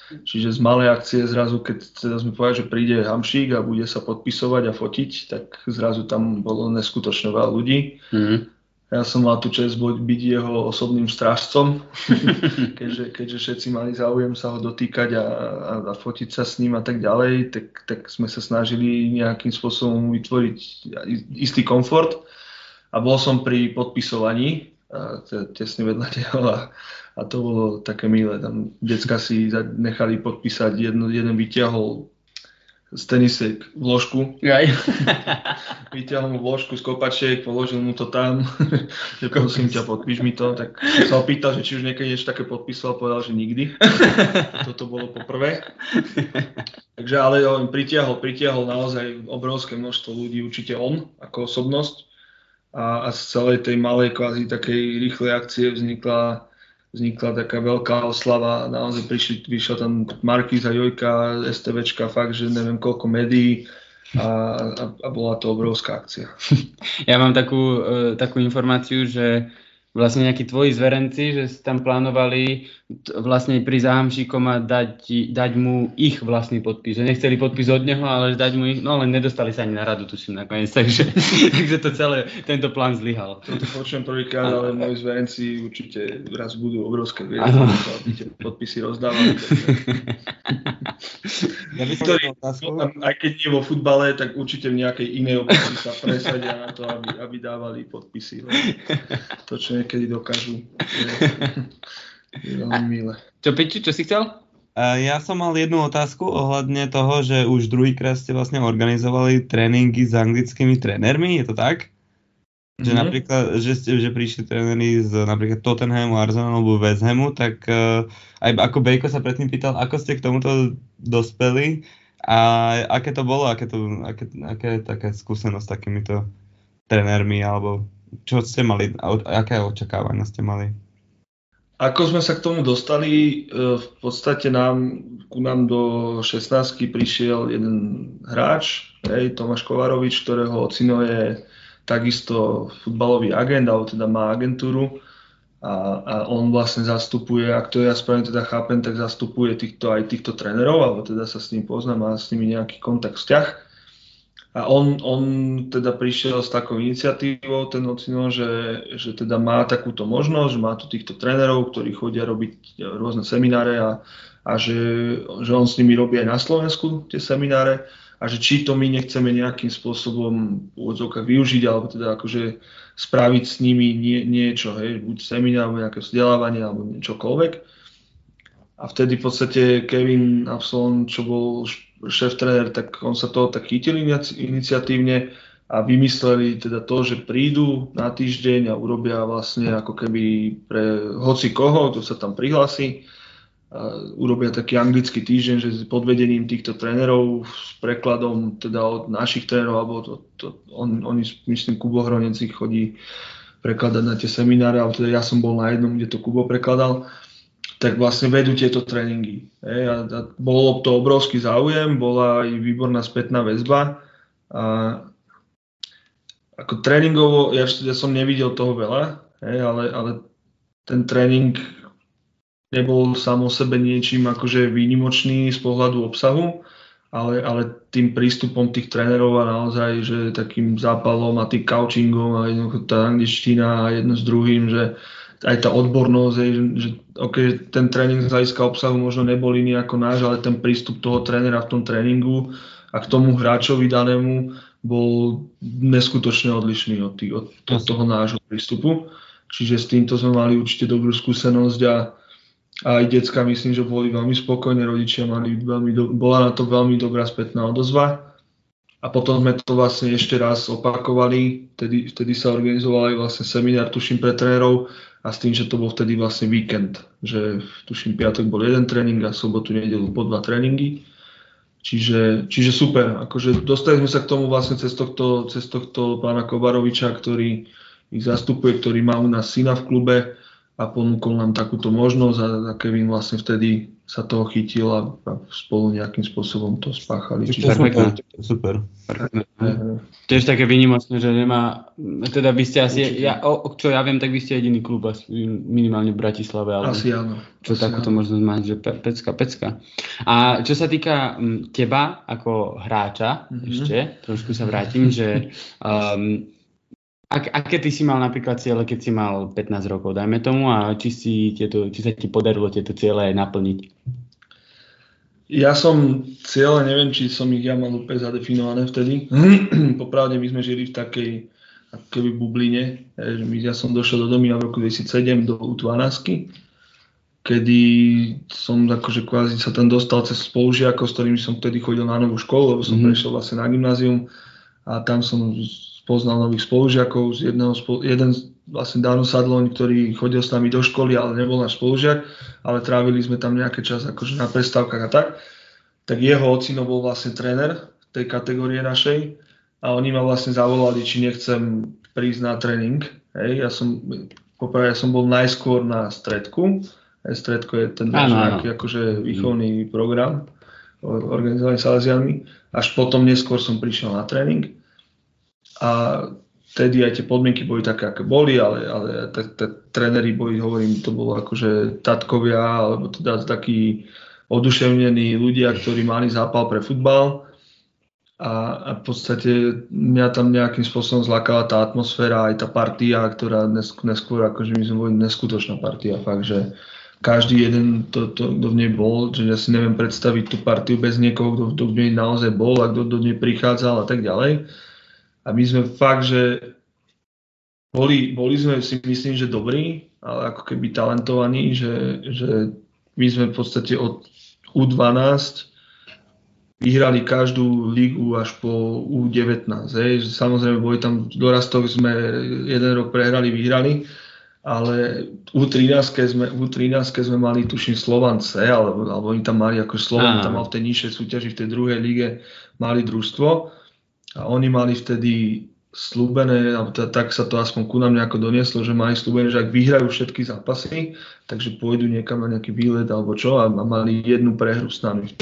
Čiže z malej akcie zrazu, keď teda sme povedali, že príde Hamšík a bude sa podpisovať a fotiť, tak zrazu tam bolo neskutočne veľa ľudí. Mm-hmm. Ja som mal tu čest byť jeho osobným strážcom, keďže, keďže všetci mali záujem sa ho dotýkať a, a, a fotiť sa s ním a tak ďalej, tak, tak sme sa snažili nejakým spôsobom vytvoriť istý komfort. A bol som pri podpisovaní, tesne vedľa neho a, a to bolo také milé. Tam decka si nechali podpísať, jedno, jeden vyťahol z tenisek vložku. Aj. Vyťahol mu vložku z kopačiek, položil mu to tam. Prosím ťa, podpíš mi to. Tak sa opýtal, že či už niekedy niečo také podpísal, povedal, že nikdy. Toto bolo poprvé. Takže ale on pritiahol, pritiahol naozaj obrovské množstvo ľudí, určite on ako osobnosť. A, a z celej tej malej kvázi takej rýchlej akcie vznikla vznikla taká veľká oslava, naozaj prišli, vyšla tam Markiza, Jojka, STVčka, fakt, že neviem koľko médií a, a, a bola to obrovská akcia. Ja mám takú, uh, takú informáciu, že vlastne nejakí tvoji zverenci, že si tam plánovali vlastne pri záhamšíkom a dať, dať mu ich vlastný podpis. Že nechceli podpis od neho, ale dať mu ich, no len nedostali sa ani na radu, tuším nakoniec, takže, takže to celé, tento plán zlyhal. To počujem prvýkrát, ale moji zverenci určite raz budú obrovské vieš, aby tie podpisy rozdávali. Ja Ktorý, aj keď nie vo futbale, tak určite v nejakej inej oblasti sa presadia na to, aby, aby dávali podpisy. To, čo niekedy dokážu. Je, je veľmi milé. Čo, Piči, čo si chcel? Ja som mal jednu otázku ohľadne toho, že už druhýkrát ste vlastne organizovali tréningy s anglickými trénermi, je to tak? Že mm-hmm. napríklad, že, ste, že prišli tréneri z napríklad Tottenhamu, Arsenalu alebo West Hamu, tak uh, aj ako Bejko sa predtým pýtal, ako ste k tomuto dospeli a aké to bolo, aké, to, aké, aké také skúsenosť s takýmito trénermi alebo čo ste mali, aké očakávania ste mali? Ako sme sa k tomu dostali, e, v podstate nám, ku nám do 16 prišiel jeden hráč, hej, Tomáš Kovarovič, ktorého ocino je takisto futbalový agent, alebo teda má agentúru a, a on vlastne zastupuje, ak to ja správne teda chápem, tak zastupuje týchto, aj týchto trénerov, alebo teda sa s ním poznám, má s nimi nejaký kontakt, vzťah. A on, on teda prišiel s takou iniciatívou, ten ocino, že, že teda má takúto možnosť, že má tu týchto trénerov, ktorí chodia robiť rôzne semináre a, a že, že on s nimi robí aj na Slovensku tie semináre a že či to my nechceme nejakým spôsobom v využiť, alebo teda akože spraviť s nimi nie, niečo, hej, buď seminár, alebo nejaké vzdelávanie, alebo niečokoľvek. a vtedy v podstate Kevin Absolon, čo bol tréner, tak on sa toho tak chytil iniciatívne a vymysleli teda to, že prídu na týždeň a urobia vlastne ako keby pre hoci koho, kto sa tam prihlási, urobia taký anglický týždeň, že s podvedením týchto trénerov, s prekladom teda od našich trénerov, alebo to, to, on, oni, myslím, Kubo Hronec chodí prekladať na tie semináre, ale teda ja som bol na jednom, kde to Kubo prekladal, tak vlastne vedú tieto tréningy. Hej, a, a bolo to obrovský záujem, bola aj výborná spätná väzba a ako tréningovo, ja, ja som nevidel toho veľa, hej, ale, ale ten tréning nebol sám o sebe niečím akože výnimočný z pohľadu obsahu, ale, ale tým prístupom tých trénerov a naozaj, že takým zápalom a tým couchingom a jednoducho tá angličtina a jedno s druhým, že aj tá odbornosť, že, že okay, ten tréning z hľadiska obsahu možno nebol iný ako náš, ale ten prístup toho trénera v tom tréningu a k tomu hráčovi danému bol neskutočne odlišný od, tých, od, toho nášho prístupu. Čiže s týmto sme mali určite dobrú skúsenosť a, a aj decka myslím, že boli veľmi spokojní, rodičia mali veľmi do, bola na to veľmi dobrá spätná odozva. A potom sme to vlastne ešte raz opakovali, vtedy, vtedy sa organizoval aj vlastne seminár, tuším, pre trénerov a s tým, že to bol vtedy vlastne víkend, že tuším piatok bol jeden tréning a sobotu, nedelu po dva tréningy. Čiže, čiže super, akože dostali sme sa k tomu vlastne cez tohto, cez tohto pána Kovaroviča, ktorý ich zastupuje, ktorý má u nás syna v klube a ponúkol nám takúto možnosť a, a Kevin vlastne vtedy sa toho chytil a, a spolu nejakým spôsobom to spáchali. Čiže super. super. Tiež také výnimočné, že nemá, teda vy ste asi, ja, o, čo ja viem, tak vy ste jediný klub asi minimálne v Bratislave. Ale asi áno. Čo asi takúto áno. možnosť mať, že pe, pecka, pecka. A čo sa týka m, teba ako hráča, mm-hmm. ešte, trošku sa vrátim, že um, ak, aké ty si mal napríklad ciele, keď si mal 15 rokov, dajme tomu, a či, si tieto, či sa ti podarilo tieto ciele aj naplniť? Ja som cieľe, neviem, či som ich ja mal úplne zadefinované vtedy. Popravde my sme žili v takej keby bubline. Ja som došiel do domy v roku 2007 do U12, kedy som akože kvázi sa tam dostal cez spolužiakov, s ktorými som vtedy chodil na novú školu, lebo som mm-hmm. prešiel vlastne na gymnázium a tam som poznal nových spolužiakov, z jedného, jeden vlastne Dano Sadloň, ktorý chodil s nami do školy, ale nebol náš spolužiak, ale trávili sme tam nejaký čas akože na prestávkach a tak. Tak jeho ocino bol vlastne tréner tej kategórie našej a oni ma vlastne zavolali, či nechcem prísť na tréning. Hej, ja som, poprvé, ja som bol najskôr na stredku. Stredko je ten nejaký akože výchovný program organizovaný Salesianmi. Až potom neskôr som prišiel na tréning a vtedy aj tie podmienky boli také, aké boli, ale, ale tréneri boli, hovorím, to bolo akože tatkovia, alebo teda takí oduševnení ľudia, ktorí mali zápal pre futbal a, a v podstate mňa tam nejakým spôsobom zlákala tá atmosféra, aj tá partia, ktorá neskôr, akože my sme boli neskutočná partia, fakt, že každý jeden, to, to, kto v nej bol, že ja si neviem predstaviť tú partiu bez niekoho, kto, kto v nej naozaj bol a kto do nej prichádzal a tak ďalej. A my sme fakt, že boli, boli sme si myslím, že dobrí, ale ako keby talentovaní, že, že my sme v podstate od U12 vyhrali každú ligu až po U19. Hej. Samozrejme, boli tam dorastok, sme jeden rok prehrali, vyhrali, ale U13 sme, U13 sme mali, tuším, Slovance, alebo, alebo oni tam mali, ako Slovan tam mal v tej nižšej súťaži, v tej druhej lige mali družstvo a oni mali vtedy slúbené, alebo teda, tak sa to aspoň ku nám nejako donieslo, že mali slúbené, že ak vyhrajú všetky zápasy, takže pôjdu niekam na nejaký výlet alebo čo a mali jednu prehru s nami.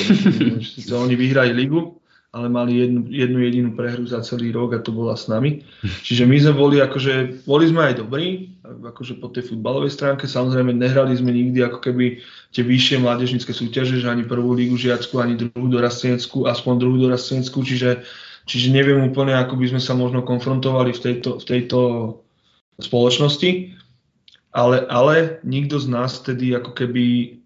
Sice oni vyhrali ligu, ale mali jednu, jednu jedinú prehru za celý rok a to bola s nami. Čiže my sme boli akože, boli sme aj dobrí, akože po tej futbalovej stránke, samozrejme nehrali sme nikdy ako keby tie vyššie mládežnícke súťaže, že ani prvú lígu žiacku, ani druhú dorasteneckú, aspoň druhú dorasteneckú, čiže Čiže neviem úplne, ako by sme sa možno konfrontovali v tejto, v tejto spoločnosti, ale, ale nikto z nás tedy ako keby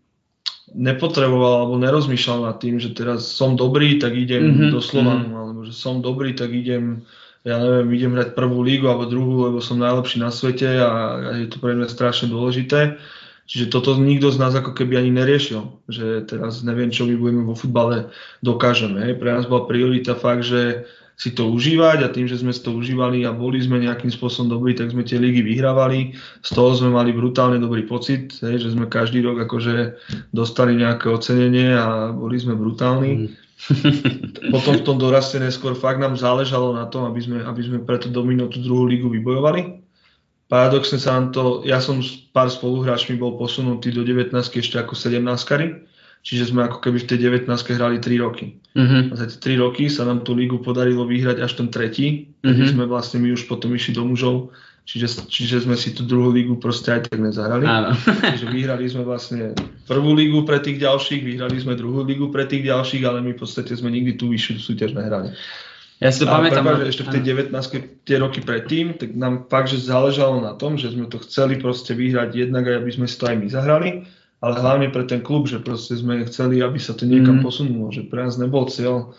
nepotreboval alebo nerozmýšľal nad tým, že teraz som dobrý, tak idem mm-hmm. do Slovanu, mm-hmm. alebo že som dobrý, tak idem, ja neviem, idem hrať prvú lígu alebo druhú, lebo som najlepší na svete a, a je to pre mňa strašne dôležité. Čiže toto nikto z nás ako keby ani neriešil, že teraz neviem, čo my budeme vo futbale dokážeme. Hej. Pre nás bola priorita fakt, že si to užívať a tým, že sme si to užívali a boli sme nejakým spôsobom dobrí, tak sme tie ligy vyhrávali. Z toho sme mali brutálne dobrý pocit, hej, že sme každý rok akože dostali nejaké ocenenie a boli sme brutálni. Mm. Potom v tom doraste neskôr fakt nám záležalo na tom, aby sme, aby sme preto domino tú druhú ligu vybojovali Paradoxne sa nám to, ja som s pár spoluhráčmi bol posunutý do 19 ešte ako 17 kary, čiže sme ako keby v tej 19 hrali 3 roky. Uh-huh. A za tie 3 roky sa nám tú lígu podarilo vyhrať až ten tretí, uh-huh. sme vlastne my už potom išli do mužov, čiže, čiže sme si tú druhú lígu proste aj tak nezahrali. Áno. čiže vyhrali sme vlastne prvú lígu pre tých ďalších, vyhrali sme druhú lígu pre tých ďalších, ale my v podstate sme nikdy tú vyššiu súťaž nehrali. Ja si to a pamätám. Prepáč, ešte v tej 19 tie roky predtým, tak nám fakt, že záležalo na tom, že sme to chceli proste vyhrať jednak aby sme si to aj my zahrali, ale hlavne pre ten klub, že proste sme chceli, aby sa to niekam mm. posunulo, že pre nás nebol cieľ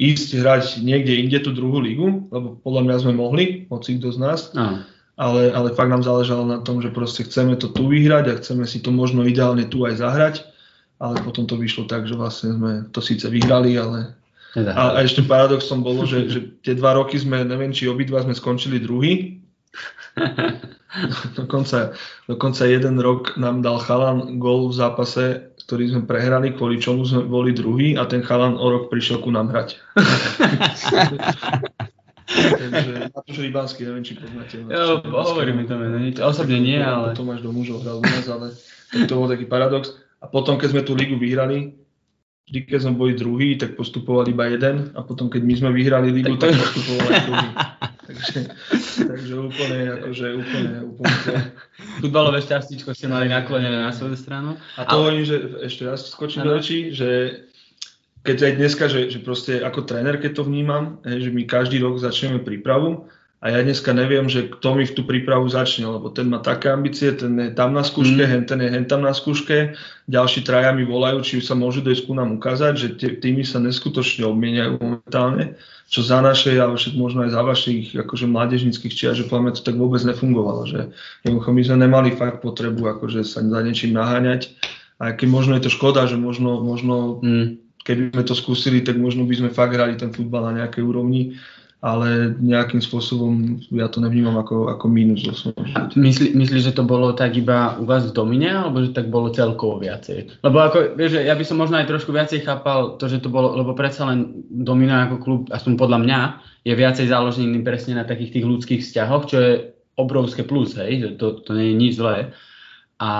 ísť hrať niekde inde tú druhú lígu, lebo podľa mňa sme mohli, hoci kto z nás, ah. ale, ale fakt nám záležalo na tom, že proste chceme to tu vyhrať a chceme si to možno ideálne tu aj zahrať, ale potom to vyšlo tak, že vlastne sme to síce vyhrali, ale teda. A, a ešte paradoxom bolo, že, že tie dva roky sme, neviem, či obidva sme skončili druhý. dokonca, dokonca jeden rok nám dal chalan gol v zápase, ktorý sme prehrali, kvôli čomu sme boli druhý a ten chalan o rok prišiel ku nám hrať. Takže Matúš Rybánsky, neviem, či poznáte. Jo, hovorí mi to meno, osobne nie, ale... Tomáš do mužov hral u nás, ale to bol taký paradox. A potom, keď sme tú ligu vyhrali, vždy, keď sme boli druhý, tak postupoval iba jeden a potom, keď my sme vyhrali ligu, tak, tak postupoval aj druhý. takže, takže úplne, akože úplne, úplne. Futbalové šťastíčko ste mali naklonené na svoju stranu. A to ale... hovorím, že ešte raz skočím do rečí, že keď aj dneska, že, že proste ako tréner, keď to vnímam, že my každý rok začneme prípravu, a ja dneska neviem, že kto mi v tú prípravu začne, lebo ten má také ambície, ten je tam na skúške, mm. hen ten je hen tam na skúške, ďalší traja mi volajú, či sa môžu dojsť ku nám ukázať, že tie týmy sa neskutočne obmieniajú momentálne, čo za naše, ale však možno aj za vašich akože mládežnických čia, že poviem, to tak vôbec nefungovalo, že my sme nemali fakt potrebu akože sa za niečím naháňať, a keď možno je to škoda, že možno, možno mm. keby sme to skúsili, tak možno by sme fakt hrali ten futbal na nejakej úrovni, ale nejakým spôsobom ja to nevnímam ako, ako mínus. Myslíš, myslí, že to bolo tak iba u vás v domine, alebo že tak bolo celkovo viacej? Lebo ako, vieš, ja by som možno aj trošku viacej chápal to, že to bolo, lebo predsa len domina ako klub, aspoň podľa mňa, je viacej založený presne na takých tých ľudských vzťahoch, čo je obrovské plus, hej, že to, to nie je nič zlé. A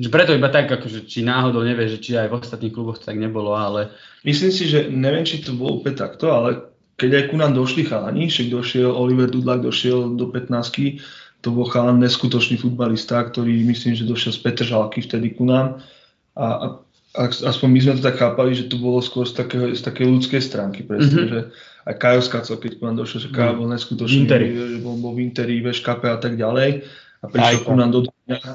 že preto iba tak, akože, či náhodou nevie, že či aj v ostatných kluboch to tak nebolo, ale... Myslím si, že neviem, či to bolo úplne takto, ale keď aj ku nám došli chalani, však došiel Oliver Dudlak, došiel do 15 to bol chalan neskutočný futbalista, ktorý myslím, že došiel z Petržalky vtedy ku nám. A, a, aspoň my sme to tak chápali, že to bolo skôr z, takého, z takej ľudskej stránky, presne, mm-hmm. že aj Kajo Skaco, keď ku nám došiel, že Kajo bol neskutočný, že bol, bol v Interi, v Škape a tak ďalej. A prišiel ku nám do,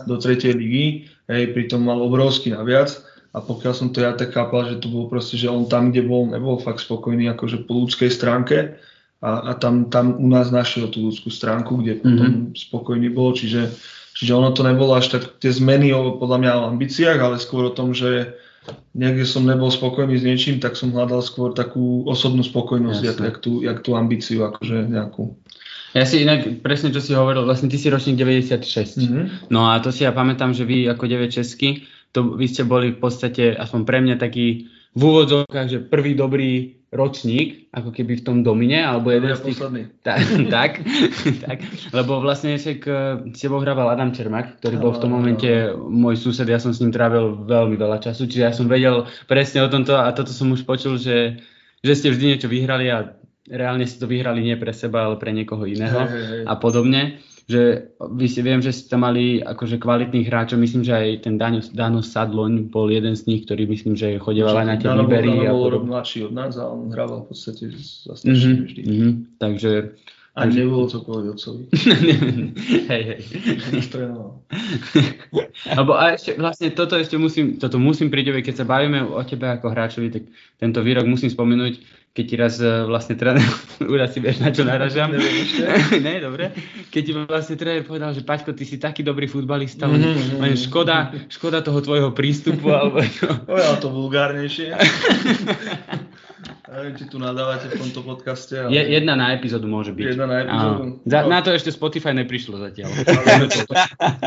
do tretej ligy, hej, pritom mal obrovský naviac a pokiaľ som to ja tak chápal, že to bol proste, že on tam, kde bol, nebol fakt spokojný akože po ľudskej stránke a, a tam, tam u nás našiel tú ľudskú stránku, kde mm-hmm. potom spokojný bol, čiže, čiže ono to nebolo až tak tie zmeny o, podľa mňa o ambíciách, ale skôr o tom, že niekde som nebol spokojný s niečím, tak som hľadal skôr takú osobnú spokojnosť, jak, jak, tú, jak tú ambíciu akože nejakú. Ja si inak presne, čo si hovoril, vlastne ty si ročník 96. Mm-hmm. No a to si ja pamätám, že vy ako 9 česky, to vy ste boli v podstate, aspoň pre mňa taký v úvodzovkách, že prvý dobrý ročník, ako keby v tom domine, alebo jeden z tých... Tak, tak, tak, lebo vlastne však eh, s tebou hrával Adam Čermak, ktorý bol v tom momente môj sused, ja som s ním trávil veľmi veľa času, čiže ja som vedel presne o tomto a toto som už počul, že, že ste vždy niečo vyhrali a reálne ste to vyhrali nie pre seba, ale pre niekoho iného hey, hey. a podobne že vy si viem, že ste tam mali akože kvalitných hráčov, myslím, že aj ten Dano, Dano Sadloň bol jeden z nich, ktorý myslím, že chodieval aj na tie výbery. Dano bol rok mladší od nás a on hrával v podstate za mm-hmm, vždy. Mm-hmm. Takže A nebolo to kvôli otcovi. hej, hej. Lebo a ešte vlastne toto ešte musím, toto musím pri tebe, keď sa bavíme o tebe ako hráčovi, tak tento výrok musím spomenúť, keď ti raz e, vlastne tréner, už asi vieš na čo naražam. ne, dobre. Keď ti vlastne tréner povedal, že Paťko, ty si taký dobrý futbalista, len, Mhm, len škoda, škoda toho tvojho prístupu, alebo. Povedal to vulgárnejšie. Neviem, či tu nadávate v tomto podcaste. Ale... Je, jedna na epizódu môže byť. Jedna na epizódu. Áno. Za, na to ešte Spotify neprišlo zatiaľ.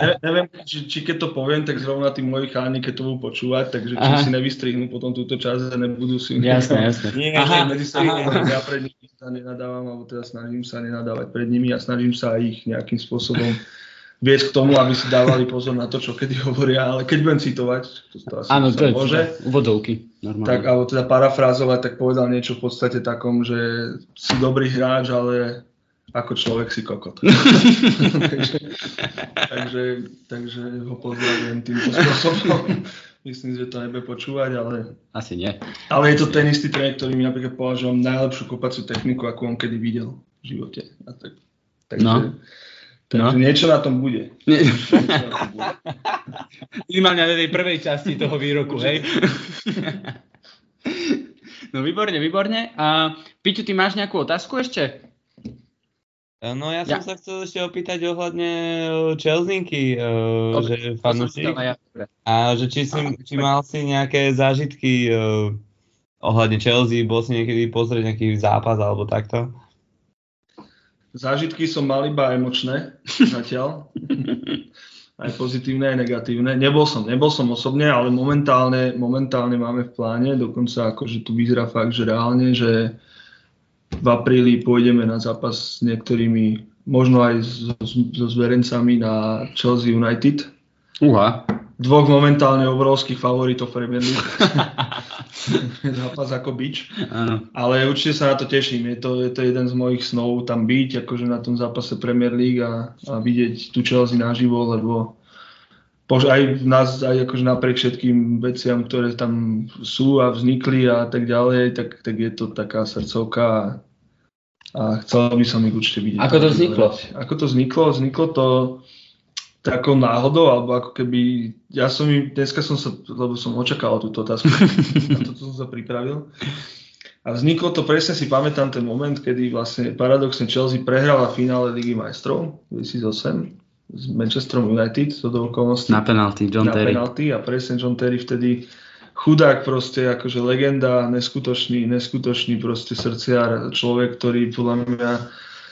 Ne, neviem, či, či keď to poviem, tak zrovna tí moji cháni, keď to budú počúvať, takže či Aha. si nevystrihnú potom túto časť a nebudú si... Jasné, jasné. Nie, Aha, medzi sebou, ja pred nimi sa nenadávam, alebo teda snažím sa nenadávať pred nimi a snažím sa ich nejakým spôsobom viesť k tomu, aby si dávali pozor na to, čo kedy hovoria, ale keď budem citovať, to, to asi Áno, to je môže, vodovky. Normálne. tak, alebo teda parafrázovať, tak povedal niečo v podstate takom, že si dobrý hráč, ale ako človek si kokot. takže, takže, takže ho pozdravujem týmto spôsobom. Myslím, že to nebude počúvať, ale, Asi nie. ale je to ten istý tréner, ktorý mi napríklad považujem najlepšiu kopaciu techniku, akú on kedy videl v živote. A tak, takže, No. Takže No. niečo na tom bude. Nie. Minimálne na tej prvej časti toho výroku, hej? No výborne, výborne. A Piťu, ty máš nejakú otázku ešte? No ja som Ja. sa chcel ešte opýtať ohľadne Čelzinky, uh, že fanúšik. A že či, si, či mal si nejaké zážitky ohľadne Chelsea, bol si niekedy pozrieť nejaký zápas alebo takto? Zážitky som mal iba emočné zatiaľ. aj pozitívne, aj negatívne. Nebol som, nebol som osobne, ale momentálne, momentálne máme v pláne, dokonca akože tu vyzerá fakt, že reálne, že v apríli pôjdeme na zápas s niektorými, možno aj so, so zverencami na Chelsea United. Uha. Dvoch momentálne obrovských favoritov Premier League. zápas ako bič. Áno. Ale určite sa na to teším. Je to, je to jeden z mojich snov tam byť, akože na tom zápase Premier League a, a vidieť tú Chelsea naživo, lebo pož- aj nás, aj akože napriek všetkým veciam, ktoré tam sú a vznikli a tak ďalej, tak, tak je to taká srdcovka a, a chcel by som ich určite vidieť. Ako to vzniklo? Ako to vzniklo? Vzniklo to takou náhodou, alebo ako keby, ja som im, dneska som sa, lebo som očakával túto otázku, na toto som sa pripravil. A vzniklo to, presne si pamätám ten moment, kedy vlastne paradoxne Chelsea prehrala finále Ligy majstrov 2008 s Manchesterom United, to do okolností Na penalty, John na Terry. penalty a presne John Terry vtedy chudák proste, akože legenda, neskutočný, neskutočný proste srdciar, človek, ktorý podľa mňa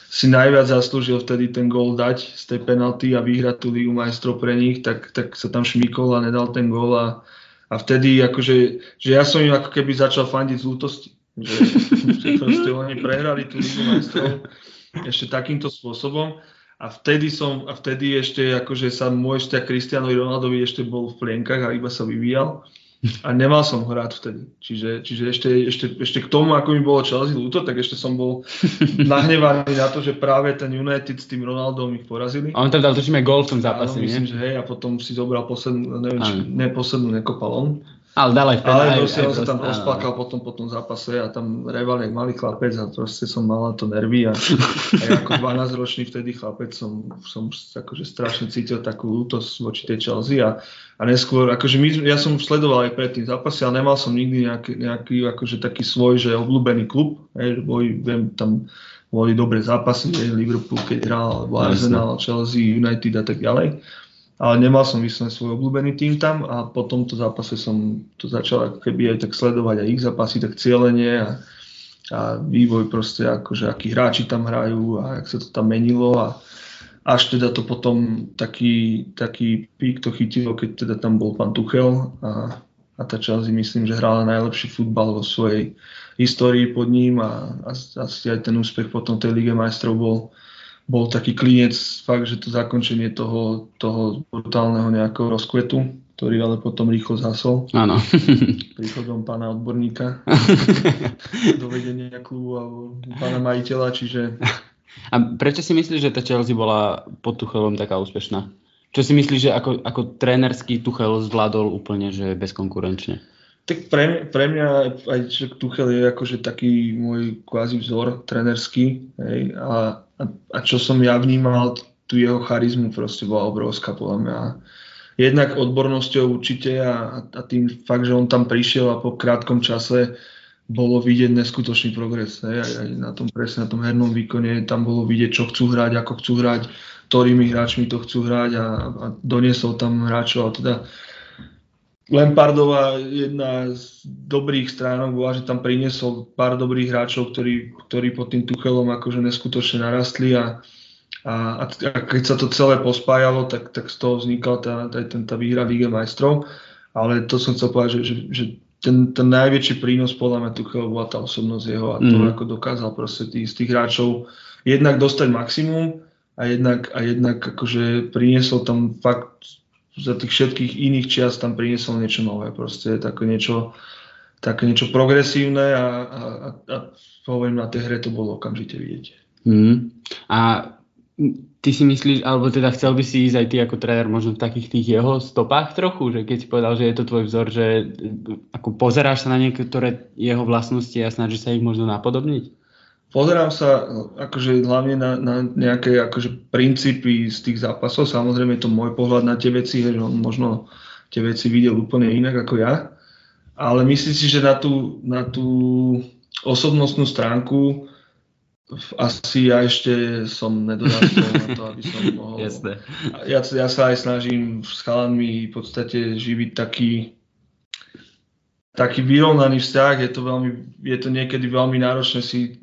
si najviac zaslúžil vtedy ten gól dať z tej penalty a vyhrať tú Ligu majstrov pre nich, tak, tak sa tam šmykol a nedal ten gól a, a vtedy akože, že ja som im ako keby začal fandiť z lútosti, že, že proste oni prehrali tú Ligu majstrov ešte takýmto spôsobom a vtedy som, a vtedy ešte akože sa môj vzťah Cristianovi Ronaldovi ešte bol v plienkach a iba sa vyvíjal. A nemal som ho rád vtedy. Čiže, čiže ešte, ešte, ešte k tomu, ako mi bolo Chelsea ľúto, tak ešte som bol nahnevaný na to, že práve ten United s tým Ronaldom ich porazili. A on tam dal tušíme gól v tom zápase, Áno, myslím, nie? že hej, a potom si zobral poslednú, neviem, či, ne poslednú nekopal on. Ale dal aj v Ale proste on sa tam rozplakal potom po tom zápase a tam reval jak malý chlapec a proste som mal na to nervy a, a ja ako 12 ročný vtedy chlapec som, som akože strašne cítil takú lútosť voči tej Chelsea a, a neskôr, akože my, ja som sledoval aj predtým zápasy, ale nemal som nikdy nejaký, nejaký akože taký svoj, že obľúbený klub, hej, boli, viem, tam boli dobré zápasy, hej, Liverpool keď hral, alebo. Arsenal, Chelsea, United a tak ďalej ale nemal som vyslovene svoj obľúbený tým tam a po tomto zápase som to začal ako keby aj tak sledovať aj ich zápasy, tak cieľenie a, a vývoj proste, akože akí hráči tam hrajú a jak sa to tam menilo a až teda to potom taký, taký pík to chytilo, keď teda tam bol pán Tuchel a, a tá Chelsea myslím, že hrala najlepší futbal vo svojej histórii pod ním a, a asi aj ten úspech potom tej Lige majstrov bol, bol taký klinec, fakt, že to zakončenie toho, toho brutálneho nejakého rozkvetu, ktorý ale potom rýchlo zhasol Áno. príchodom pána odborníka do vedenia klubu alebo pána majiteľa, čiže A prečo si myslíš, že tá Chelsea bola pod Tuchelom taká úspešná? Čo si myslíš, že ako, ako trénerský Tuchel zvládol úplne, že bezkonkurenčne? Tak pre, mňa, pre mňa aj Tuchel je akože taký môj kvázi vzor trenerský. Hej, a, a, a čo som ja vnímal, tu jeho charizmu proste bola obrovská podľa mňa. Jednak odbornosťou určite a, a tým fakt, že on tam prišiel a po krátkom čase bolo vidieť neskutočný progres. Hej, aj, aj na tom presne, na tom hernom výkone tam bolo vidieť, čo chcú hrať, ako chcú hrať, ktorými hráčmi to chcú hrať a, a doniesol tam hráčov a teda Lampardová jedna z dobrých stránok bola, že tam priniesol pár dobrých hráčov, ktorí, ktorí pod tým Tuchelom akože neskutočne narastli a, a, a keď sa to celé pospájalo, tak, tak z toho vznikla tá, tá, tá výhra Lige majstrov. Ale to som chcel povedať, že, že, že ten, ten najväčší prínos podľa mňa Tuchel bola tá osobnosť jeho a to, mm. ako dokázal proste tých, z tých hráčov jednak dostať maximum a jednak, a jednak akože priniesol tam fakt za tých všetkých iných čias tam priniesol niečo nové, proste také niečo, také niečo progresívne a, a, a, a hovorím, na tej hre to bolo okamžite vidieť. Mm. A ty si myslíš, alebo teda chcel by si ísť aj ty ako tréner možno v takých tých jeho stopách trochu, že keď si povedal, že je to tvoj vzor, že ako pozeráš sa na niektoré jeho vlastnosti a snažíš sa ich možno napodobniť? Pozerám sa akože hlavne na, na nejaké akože princípy z tých zápasov. Samozrejme je to môj pohľad na tie veci, že on možno tie veci videl úplne inak ako ja. Ale myslím si, že na tú, na tú osobnostnú stránku asi ja ešte som nedorastol na to, aby som mohol... Jasne. Ja, ja sa aj snažím s chalanmi v podstate živiť taký taký vyrovnaný vzťah, je to, veľmi, je to niekedy veľmi náročné si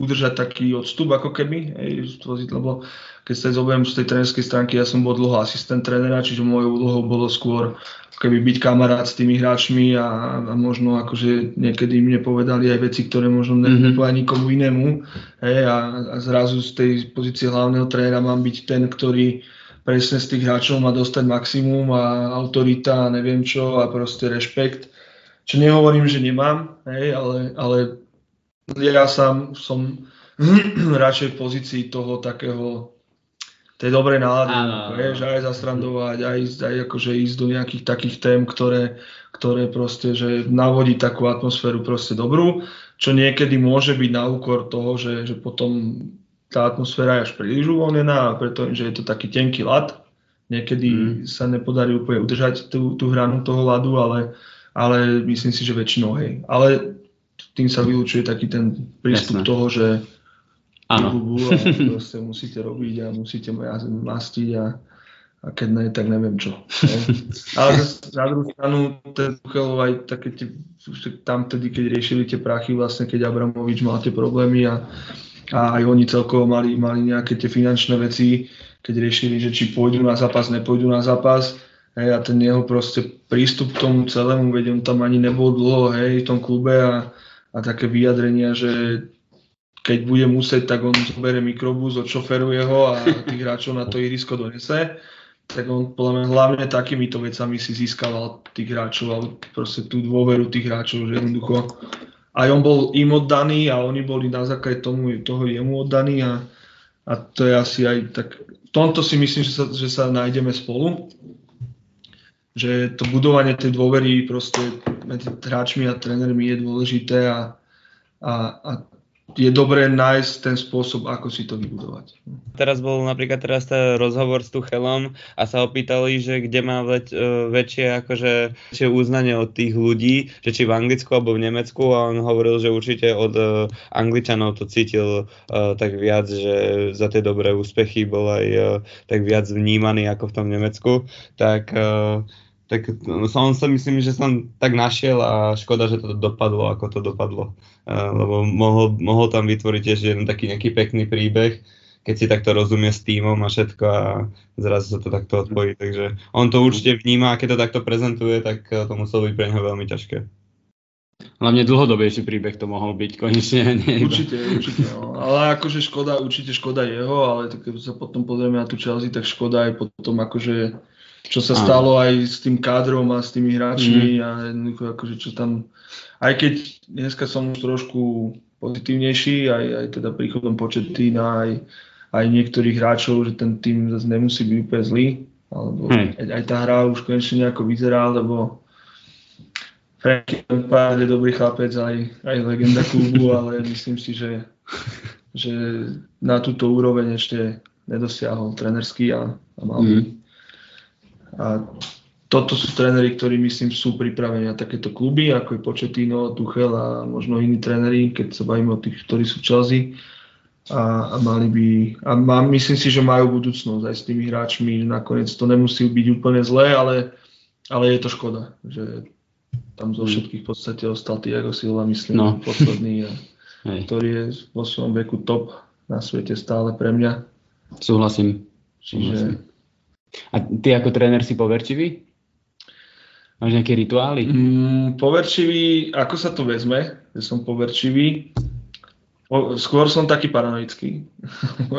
udržať taký odstup ako keby, hej, lebo keď sa zoberiem z tej trénerskej stránky, ja som bol dlho asistent trénera, čiže mojou úlohou bolo skôr keby byť kamarát s tými hráčmi a, a možno akože niekedy im nepovedali aj veci, ktoré možno mm-hmm. nepovedali nikomu inému. Hej, a, a zrazu z tej pozície hlavného trénera mám byť ten, ktorý presne z tých hráčov má dostať maximum a autorita a neviem čo a proste rešpekt. Čo nehovorím, že nemám, hej, ale, ale ja sám som radšej v pozícii toho takého tej dobrej nálady, vieš, aj zastrandovať, aj, aj akože ísť do nejakých takých tém, ktoré, ktoré proste, že navodí takú atmosféru proste dobrú, čo niekedy môže byť na úkor toho, že, že potom tá atmosféra je až príliš uvoľnená, pretože je to taký tenký lad. Niekedy mm. sa nepodarí úplne udržať tú, tú hranu toho ľadu, ale, ale myslím si, že väčšinou hej. Ale tým sa vylúčuje taký ten prístup Jasne. toho, že Áno. a proste musíte robiť a musíte mastiť a, a keď ne, tak neviem čo. Ne? Ale na druhú stranu ten Tuchelov aj také tie, tam tedy, keď riešili tie prachy, vlastne keď Abramovič mal tie problémy a, a aj oni celkovo mali, mali nejaké tie finančné veci, keď riešili, že či pôjdu na zápas, nepôjdu na zápas, hej, a ten jeho proste prístup k tomu celému, veď on tam ani nebol dlho, hej, v tom klube a, a také vyjadrenia, že keď bude musieť, tak on zoberie mikrobus, odšoferuje ho a tých hráčov na to ihrisko donese. Tak on podľa mňa hlavne takýmito vecami si získaval tých hráčov, alebo proste tú dôveru tých hráčov, že jednoducho aj on bol im oddaný a oni boli na základe tomu, toho jemu oddaní a, a to je asi aj tak, v tomto si myslím, že sa, že sa nájdeme spolu, že to budovanie tej dôvery proste medzi hráčmi a trénermi je dôležité a, a, a je dobré nájsť ten spôsob, ako si to vybudovať. Teraz bol napríklad teraz rozhovor s Tuchelom a sa opýtali, že kde má väč, e, väčšie, akože, väčšie uznanie od tých ľudí, že či v Anglicku alebo v Nemecku a on hovoril, že určite od uh, Angličanov to cítil uh, tak viac, že za tie dobré úspechy bol aj uh, tak viac vnímaný ako v tom Nemecku. Tak uh, tak som sa myslím, že som tak našiel a škoda, že to dopadlo, ako to dopadlo. Uh, lebo mohol, mohol tam vytvoriť tiež jeden taký nejaký pekný príbeh, keď si takto rozumie s týmom a všetko a zrazu sa to takto odpojí. Takže on to určite vníma a keď to takto prezentuje, tak to muselo byť pre neho veľmi ťažké. Hlavne dlhodobejší príbeh to mohol byť konečne. Nie určite, určite. No. Ale akože škoda, určite škoda jeho, ale keď sa potom pozrieme na tú Chelsea, tak škoda aj potom akože čo sa stalo aj s tým kádrom a s tými hráčmi mm. a jednoducho akože čo tam, aj keď dneska som trošku pozitívnejší, aj, aj teda príchodom početína, aj, aj niektorých hráčov, že ten tým zase nemusí byť úplne zlý, alebo mm. aj, aj tá hra už konečne nejako vyzerá, lebo Franky je dobrý chlapec, aj, aj legenda klubu, ale myslím si, že, že na túto úroveň ešte nedosiahol trenerský a, a mal by. Mm. A toto sú tréneri, ktorí myslím sú pripravení na takéto kluby, ako je Početino, Tuchel a možno iní tréneri, keď sa bavíme o tých, ktorí sú Chelsea. A, a mali by, a má, myslím si, že majú budúcnosť aj s tými hráčmi, nakoniec to nemusí byť úplne zlé, ale, ale je to škoda, že tam zo mm. všetkých v podstate ostal Tiago Silva, myslím, no. posledný, a, ktorý je vo svojom veku top na svete stále pre mňa. Súhlasím. Čiže... A ty ako tréner si poverčivý? Máš nejaké rituály? Mm, poverčivý, ako sa to vezme, že som poverčivý? O, skôr som taký paranoický.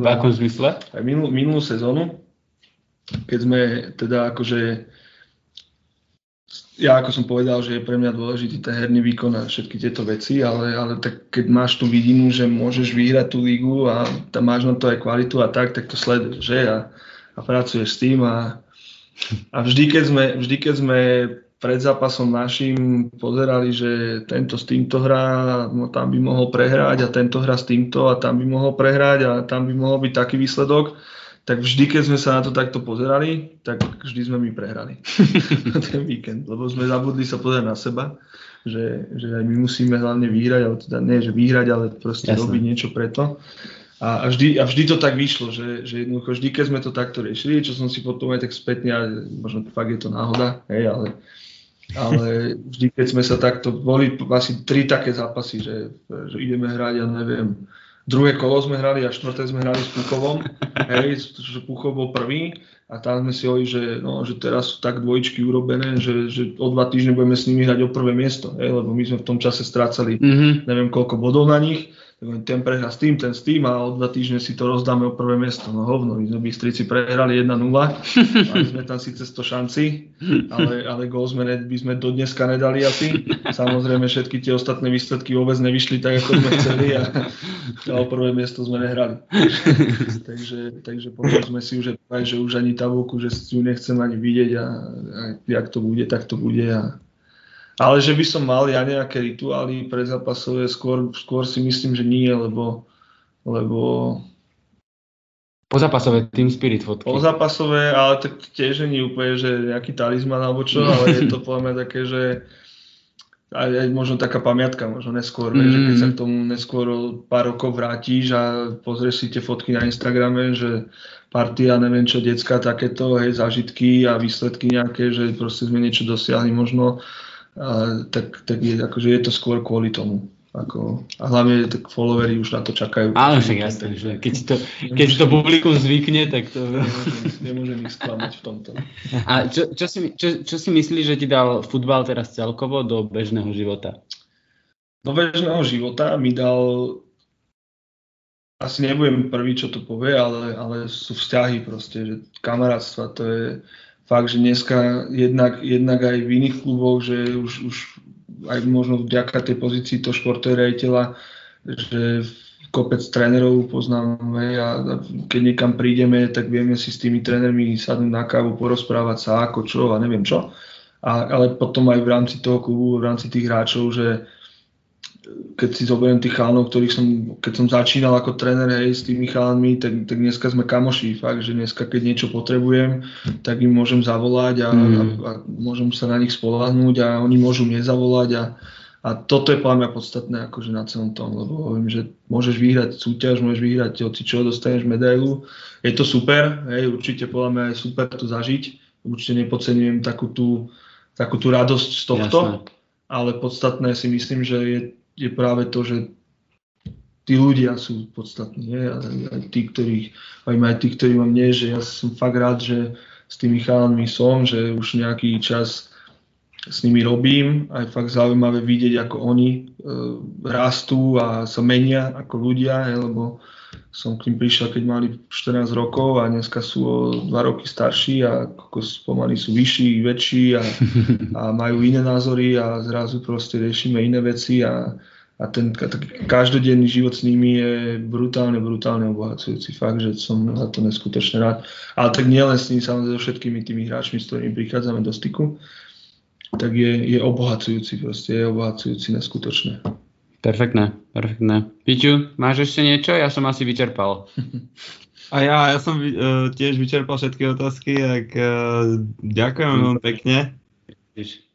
v akom zmysle? Aj minulú, minulú sezónu, keď sme teda akože ja ako som povedal, že je pre mňa dôležitý ten herný výkon a všetky tieto veci, ale, ale tak keď máš tú vidinu, že môžeš vyhrať tú lígu a tam máš na to aj kvalitu a tak, tak to sleduješ, že? A, a pracuješ s tým a, a vždy, keď sme, vždy, keď sme pred zápasom našim pozerali, že tento s týmto hrá, no tam by mohol prehrať a tento hra s týmto a tam by mohol prehrať a tam by mohol byť taký výsledok, tak vždy, keď sme sa na to takto pozerali, tak vždy sme my prehrali ten víkend, lebo sme zabudli sa pozerať na seba, že, že aj my musíme hlavne vyhrať, ale teda nie, že vyhrať, ale proste Jasne. robiť niečo preto. A, a, vždy, a vždy to tak vyšlo, že, že jednoducho vždy, keď sme to takto riešili, čo som si potom aj tak spätne, možno fakt je to náhoda, hej, ale, ale vždy, keď sme sa takto, boli asi tri také zápasy, že, že ideme hrať, ja neviem, Druhé kolo sme hrali a štvrté sme hrali s Puchovom, hej, že Puchov bol prvý a tam sme si hovorili, že, no, že teraz sú tak dvojičky urobené, že, že o dva týždne budeme s nimi hrať o prvé miesto, hej, lebo my sme v tom čase strácali mm-hmm. neviem koľko bodov na nich ten prehra s tým, ten s tým a o dva týždne si to rozdáme o prvé miesto. No hovno, my sme Bystrici prehrali 1-0, mali sme tam síce 100 šanci, ale, ale gol sme ne, by sme do dneska nedali asi. Samozrejme všetky tie ostatné výsledky vôbec nevyšli tak, ako sme chceli a, a o prvé miesto sme nehrali. takže, takže sme si už že už ani tabulku, že si ju nechcem ani vidieť a, a jak to bude, tak to bude a, ale že by som mal ja nejaké rituály predzápasové, skôr, skôr si myslím, že nie, lebo, lebo Pozápasové Team Spirit fotky. Pozápasové, ale tak tiež nie úplne, že nejaký talizman alebo čo, ale je to podľa mňa také, že aj, aj možno taká pamiatka, možno neskôr, mm. že keď sa k tomu neskôr pár rokov vrátiš a pozrieš si tie fotky na Instagrame, že partia, neviem čo, decka, takéto, hej, zážitky a výsledky nejaké, že proste sme niečo dosiahli možno a, tak, tak je, akože je to skôr kvôli tomu. Ako, a hlavne tak followery už na to čakajú. Áno, však jasné, že keď to, keď to publikum zvykne, tak to... Nemôžem, nemôžem ich sklamať v tomto. A čo, čo, si, čo, čo si myslíš, že ti dal futbal teraz celkovo do bežného života? Do bežného života mi dal asi nebudem prvý, čo to povie, ale, ale sú vzťahy proste, že kamarátstva, to je, fakt, že dneska jednak, jednak aj v iných kluboch, že už, už aj možno vďaka tej pozícii to športového rejiteľa, že kopec trénerov poznáme a keď niekam prídeme, tak vieme si s tými trénermi sadnúť na kávu, porozprávať sa ako čo a neviem čo. A, ale potom aj v rámci toho klubu, v rámci tých hráčov, že keď si zoberiem tých chánov, ktorých som, keď som začínal ako tréner hej, s tými chánmi, tak, tak dneska sme kamoši, fakt, že dneska keď niečo potrebujem, tak im môžem zavolať a, mm. a, a môžem sa na nich spolahnúť a oni môžu mne zavolať a, a toto je podľa mňa podstatné akože na celom tom, lebo hovorím, že môžeš vyhrať súťaž, môžeš vyhrať hoci čo, dostaneš medailu, je to super, hej, určite podľa mňa je super to zažiť, určite nepodceňujem takú tú, takú tú radosť z tohto, Jasné. ale podstatné si myslím, že je je práve to, že tí ľudia sú podstatní. Nie? Aj, aj tí, ktorých, aj, aj tí, ktorí mám nie, že ja som fakt rád, že s tými chalánmi som, že už nejaký čas s nimi robím. Aj fakt zaujímavé vidieť, ako oni e, rastú a sa menia ako ľudia, je, lebo som k ním prišiel, keď mali 14 rokov a dneska sú o 2 roky starší a pomaly sú vyšší, väčší a, a majú iné názory a zrazu proste riešime iné veci a, a ten každodenný život s nimi je brutálne, brutálne obohacujúci. Fakt, že som za to neskutočne rád. Ale tak nielen s nimi, samozrejme so všetkými tými hráčmi, s ktorými prichádzame do styku. tak je, je obohacujúci proste, je obohacujúci neskutočne. Perfektné, perfektné. Piču, máš ešte niečo? Ja som asi vyčerpal. A ja, ja som uh, tiež vyčerpal všetky otázky, tak uh, ďakujem veľmi pekne.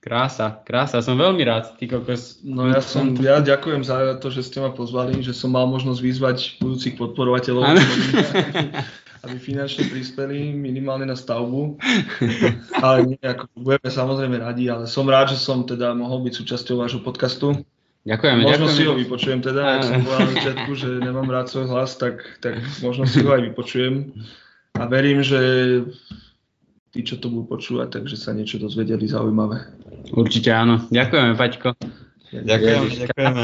Krása, krása, som veľmi rád, ty kokos. No ja som, ja ďakujem za to, že ste ma pozvali, že som mal možnosť vyzvať budúcich podporovateľov, aby, aby finančne prispeli minimálne na stavbu. Ale nie, ako budeme samozrejme radi, ale som rád, že som teda mohol byť súčasťou vášho podcastu. Ďakujeme, možno ďakujeme. si ho vypočujem teda, ak som povedal na začiatku, že nemám rád svoj hlas, tak, tak možno si ho aj vypočujem. A verím, že tí, čo to budú počúvať, takže sa niečo dozvedeli zaujímavé. Určite áno. Ďakujeme, Paťko. Ďakujeme, ďakujeme.